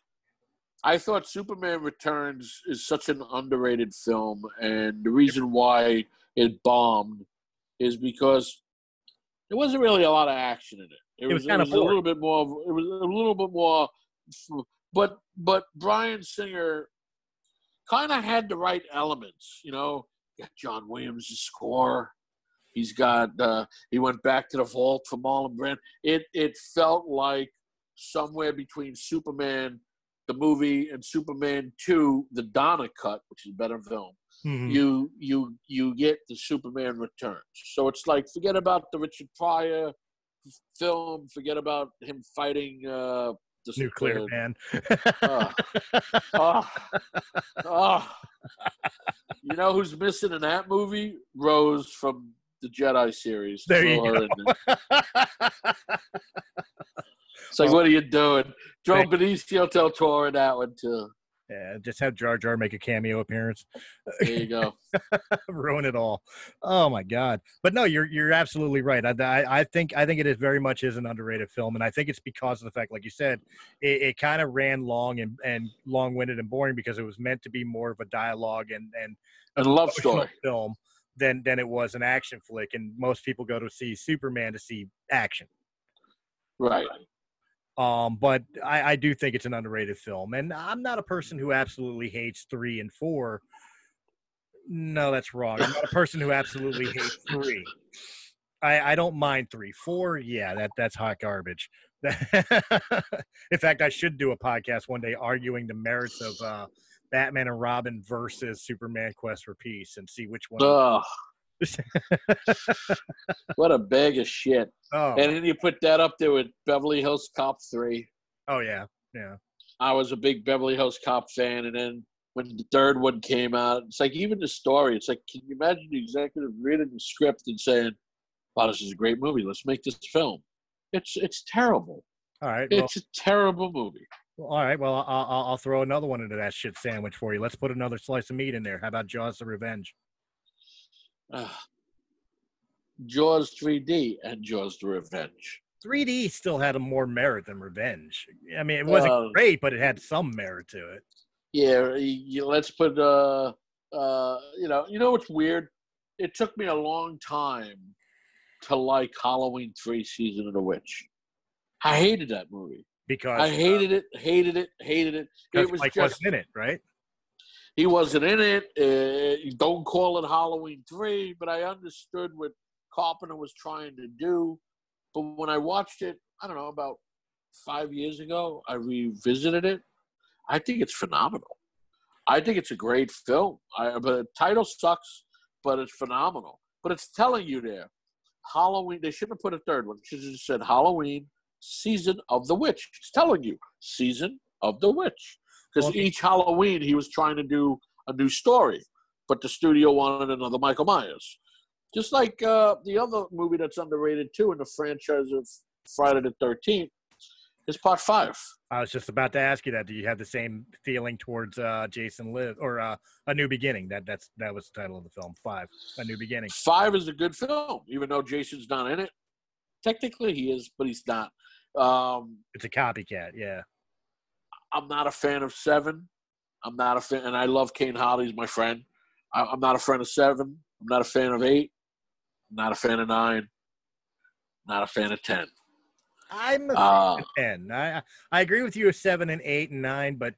I thought Superman Returns is such an underrated film, and the reason why it bombed is because there wasn't really a lot of action in it. It, was kinda a little bit more. It was a little bit more, but but Bryan Singer kind of had the right elements. You know, got John Williams' score. He's got. Uh, he went back to the vault for Marlon Brand. It it felt like somewhere between Superman the movie and Superman Two, the Donner cut, which is a better film. Mhm. You you you get the Superman Returns. So it's like forget about the Richard Pryor film. Forget about him fighting uh, the Nuclear man. uh, oh, oh. You know who's missing in that movie? Rose from the Jedi series. There you go. It's like, what are you doing? Throw Thank- Benicio del Toro in that one too. yeah, just have Jar Jar make a cameo appearance. There you go. ruin it all. Oh my god! But no, you're you're absolutely right. I, I, I think I think it is very much is an underrated film, and I think it's because of the fact, like you said, it, it kind of ran long and and long winded and boring because it was meant to be more of a dialogue and and And love story. film than than it was an action flick. And most people go to see Superman to see action. Right. Um, but I, I do think it's an underrated film, and I'm not a person who absolutely hates three and four. No, that's wrong. I'm not a person who absolutely hates three. I, I don't mind three. Four, yeah, that that's hot garbage. In fact, I should do a podcast one day arguing the merits of uh, Batman and Robin versus Superman Quest for Peace and see which one. Ugh. what a bag of shit. oh, And then you put that up there with Beverly Hills Cop 3. oh yeah, yeah. I was a big Beverly Hills Cop fan, and then when the third one came out, it's like even the story. It's like, can you imagine the executive reading the script and saying, "Wow, this is a great movie. Let's make this film." It's it's terrible. All right. Well, It's a terrible movie. All right. Well, I'll, I'll, I'll throw another one into that shit sandwich for you. Let's put another slice of meat in there. How about Jaws: The Revenge? Ah. Jaws 3D and Jaws: The Revenge. 3D still had a more merit than Revenge. I mean, it wasn't Uh, great, but it had some merit to it. Yeah, you- let's put. Uh, uh, you know, you know what's weird? It took me a long time to like Halloween Three: Season of the Witch. I hated that movie. Because I hated it, hated it, hated it. It was Mike just wasn't in it, right? he wasn't in it. Uh, don't call it Halloween three, but I understood what Carpenter was trying to do. But when I watched it, I don't know about five years ago, I revisited it. I think it's phenomenal. I think it's a great film. I, but the title sucks, but it's phenomenal. But it's telling you there, Halloween. They shouldn't have put a third one. Should have just said Halloween, season of the witch. It's telling you, season of the witch. Because Okay. each Halloween he was trying to do a new story, but the studio wanted another Michael Myers. Just like uh, the other movie that's underrated too in the franchise of Friday the Thirteenth is Part Five. I was just about to ask you that. Do you have the same feeling towards uh, Jason Live or uh, A New Beginning? That that's that was the title of the film. Five, A New Beginning. Five is a good film, even though Jason's not in it. Technically, he is, but he's not. Um, It's a copycat. Yeah. I'm not a fan of Seven. I'm not a fan, and I love Kane Hodder. He's my friend. I, I'm not a fan of Seven. I'm not a fan of Eight. I'm not a fan of Nine. Not a fan of Ten. I'm a Uh, ten. I I agree with you with seven and eight and nine, but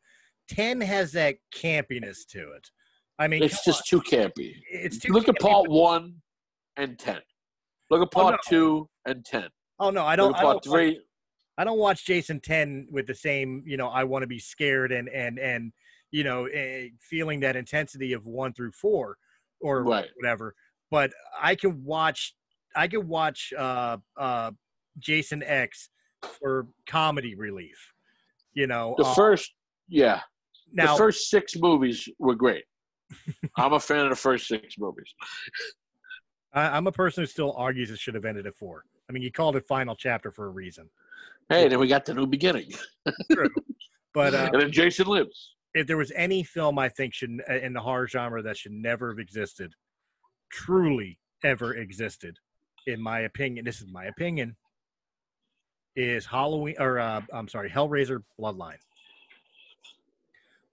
ten has that campiness to it. I mean, it's come just too campy. it's too. Look at Part but- One and Ten. Look at Oh, Part no. Two and Ten. Oh no, I don't. I don't, Three. I don't watch Jason 10 with the same, you know, I want to be scared and and and you know, eh, feeling that intensity of 1 through 4 or Right. whatever. But I can watch I can watch uh uh Jason X for comedy relief. You know, The uh, first, yeah, now the first six movies were great. I'm a fan of the first six movies. I, I'm a person who still argues it should have ended at 4. I mean, you called it final chapter for a reason. Hey, then we got the new beginning, True. But uh, and then Jason lives. if there was any film I think should in the horror genre that should never have existed, truly ever existed, in my opinion, this is my opinion, is Halloween or uh, I'm sorry, Hellraiser Bloodline.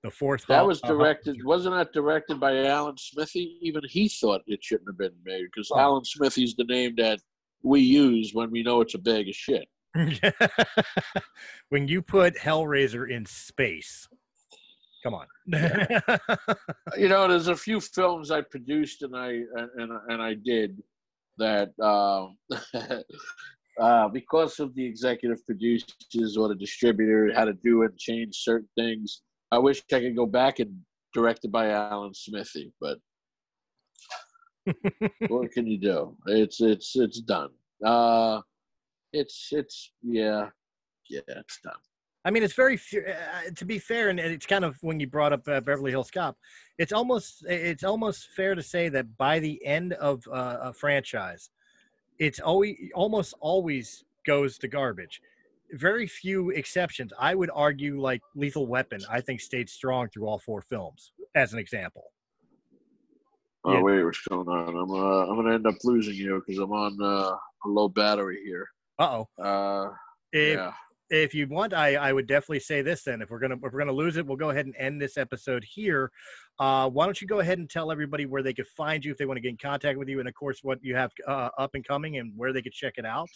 The fourth. That Hall- was uh, directed. Wasn't that directed by Alan Smithee? Even he thought it shouldn't have been made because Oh. Alan Smithee's the name that we use when we know it's a bag of shit. when you put Hellraiser in space, come on. You know, there's a few films I produced and I and and I did that uh, uh, because of the executive producers or the distributor had to do and change certain things. I wish I could go back and directed by Alan Smithee, but what can you do? It's it's it's done. Uh, it's it's yeah, yeah, it's done. I mean, it's very uh, to be fair, and it's kind of when you brought up uh, Beverly Hills Cop, it's almost it's almost fair to say that by the end of uh, a franchise, it's always almost always goes to garbage. Very few exceptions. I would argue, like Lethal Weapon, I think stayed strong through all four films. As an example, Oh Yeah. wait, what's going on? I'm uh, I'm gonna end up losing you because I'm on uh, a low battery here. uh oh. Uh, If yeah. if you want, I, I would definitely say this. Then, if we're gonna if we're gonna lose it, we'll go ahead and end this episode here. Uh, why don't you go ahead and tell everybody where they could find you if they want to get in contact with you, and of course, what you have uh, up and coming, and where they could check it out.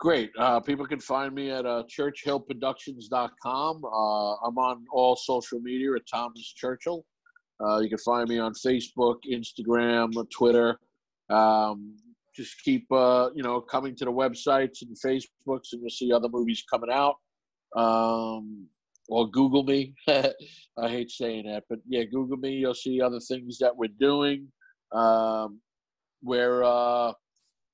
Great. Uh, people can find me at uh, churchhillproductions.com. Uh, I'm on all social media at Thomas Churchill. Uh, you can find me on Facebook, Instagram, Twitter. Um, just keep, uh, you know, coming to the websites and Facebooks, and you'll see other movies coming out. Um, or Google me. I hate saying that, but yeah, Google me. You'll see other things that we're doing. Um, where uh,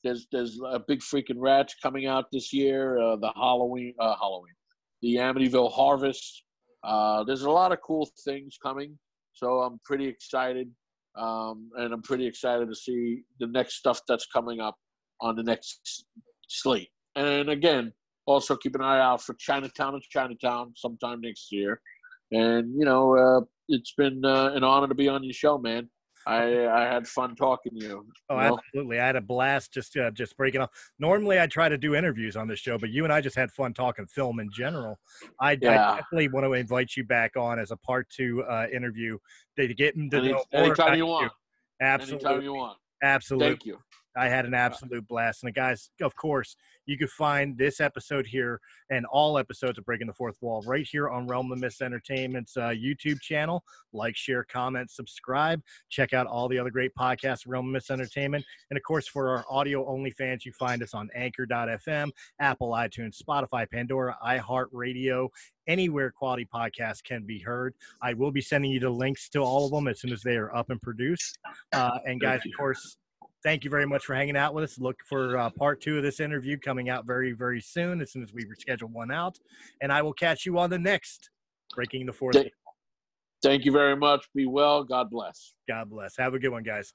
there's there's a big freaking rats coming out this year. Uh, the Halloween, uh, Halloween, the Amityville Harvest. Uh, there's a lot of cool things coming, so I'm pretty excited, um, and I'm pretty excited to see the next stuff that's coming up on the next slate. And again, also keep an eye out for Chinatown and Chinatown sometime next year. And you know, uh, it's been uh, an honor to be on your show, man. I I had fun talking to you. Oh, you know? absolutely! I had a blast just uh, just breaking off. Normally, I try to do interviews on this show, but you and I just had fun talking film in general. I, I definitely want to invite you back on as a part two uh, interview to get into Any- know anytime you want. Absolutely, Anytime you want. absolutely. Thank you. I had an absolute blast. And the guys, of course, you can find this episode here and all episodes of Breaking the Fourth Wall right here on Realm of Mist Entertainment's uh, YouTube channel. Like, share, comment, subscribe. Check out all the other great podcasts, Realm of Mist Entertainment. And of course, for our audio only fans, you find us on Anchor.fm, Apple, iTunes, Spotify, Pandora, iHeartRadio, anywhere quality podcasts can be heard. I will be sending you the links to all of them as soon as they are up and produced. Uh, and guys, of course, thank you very much for hanging out with us. Look for uh, part two of this interview coming out very, very soon as soon as we reschedule one out. And I will catch you on the next Breaking the Fourth. Thank, thank you very much. Be well. God bless. God bless. Have a good one, guys.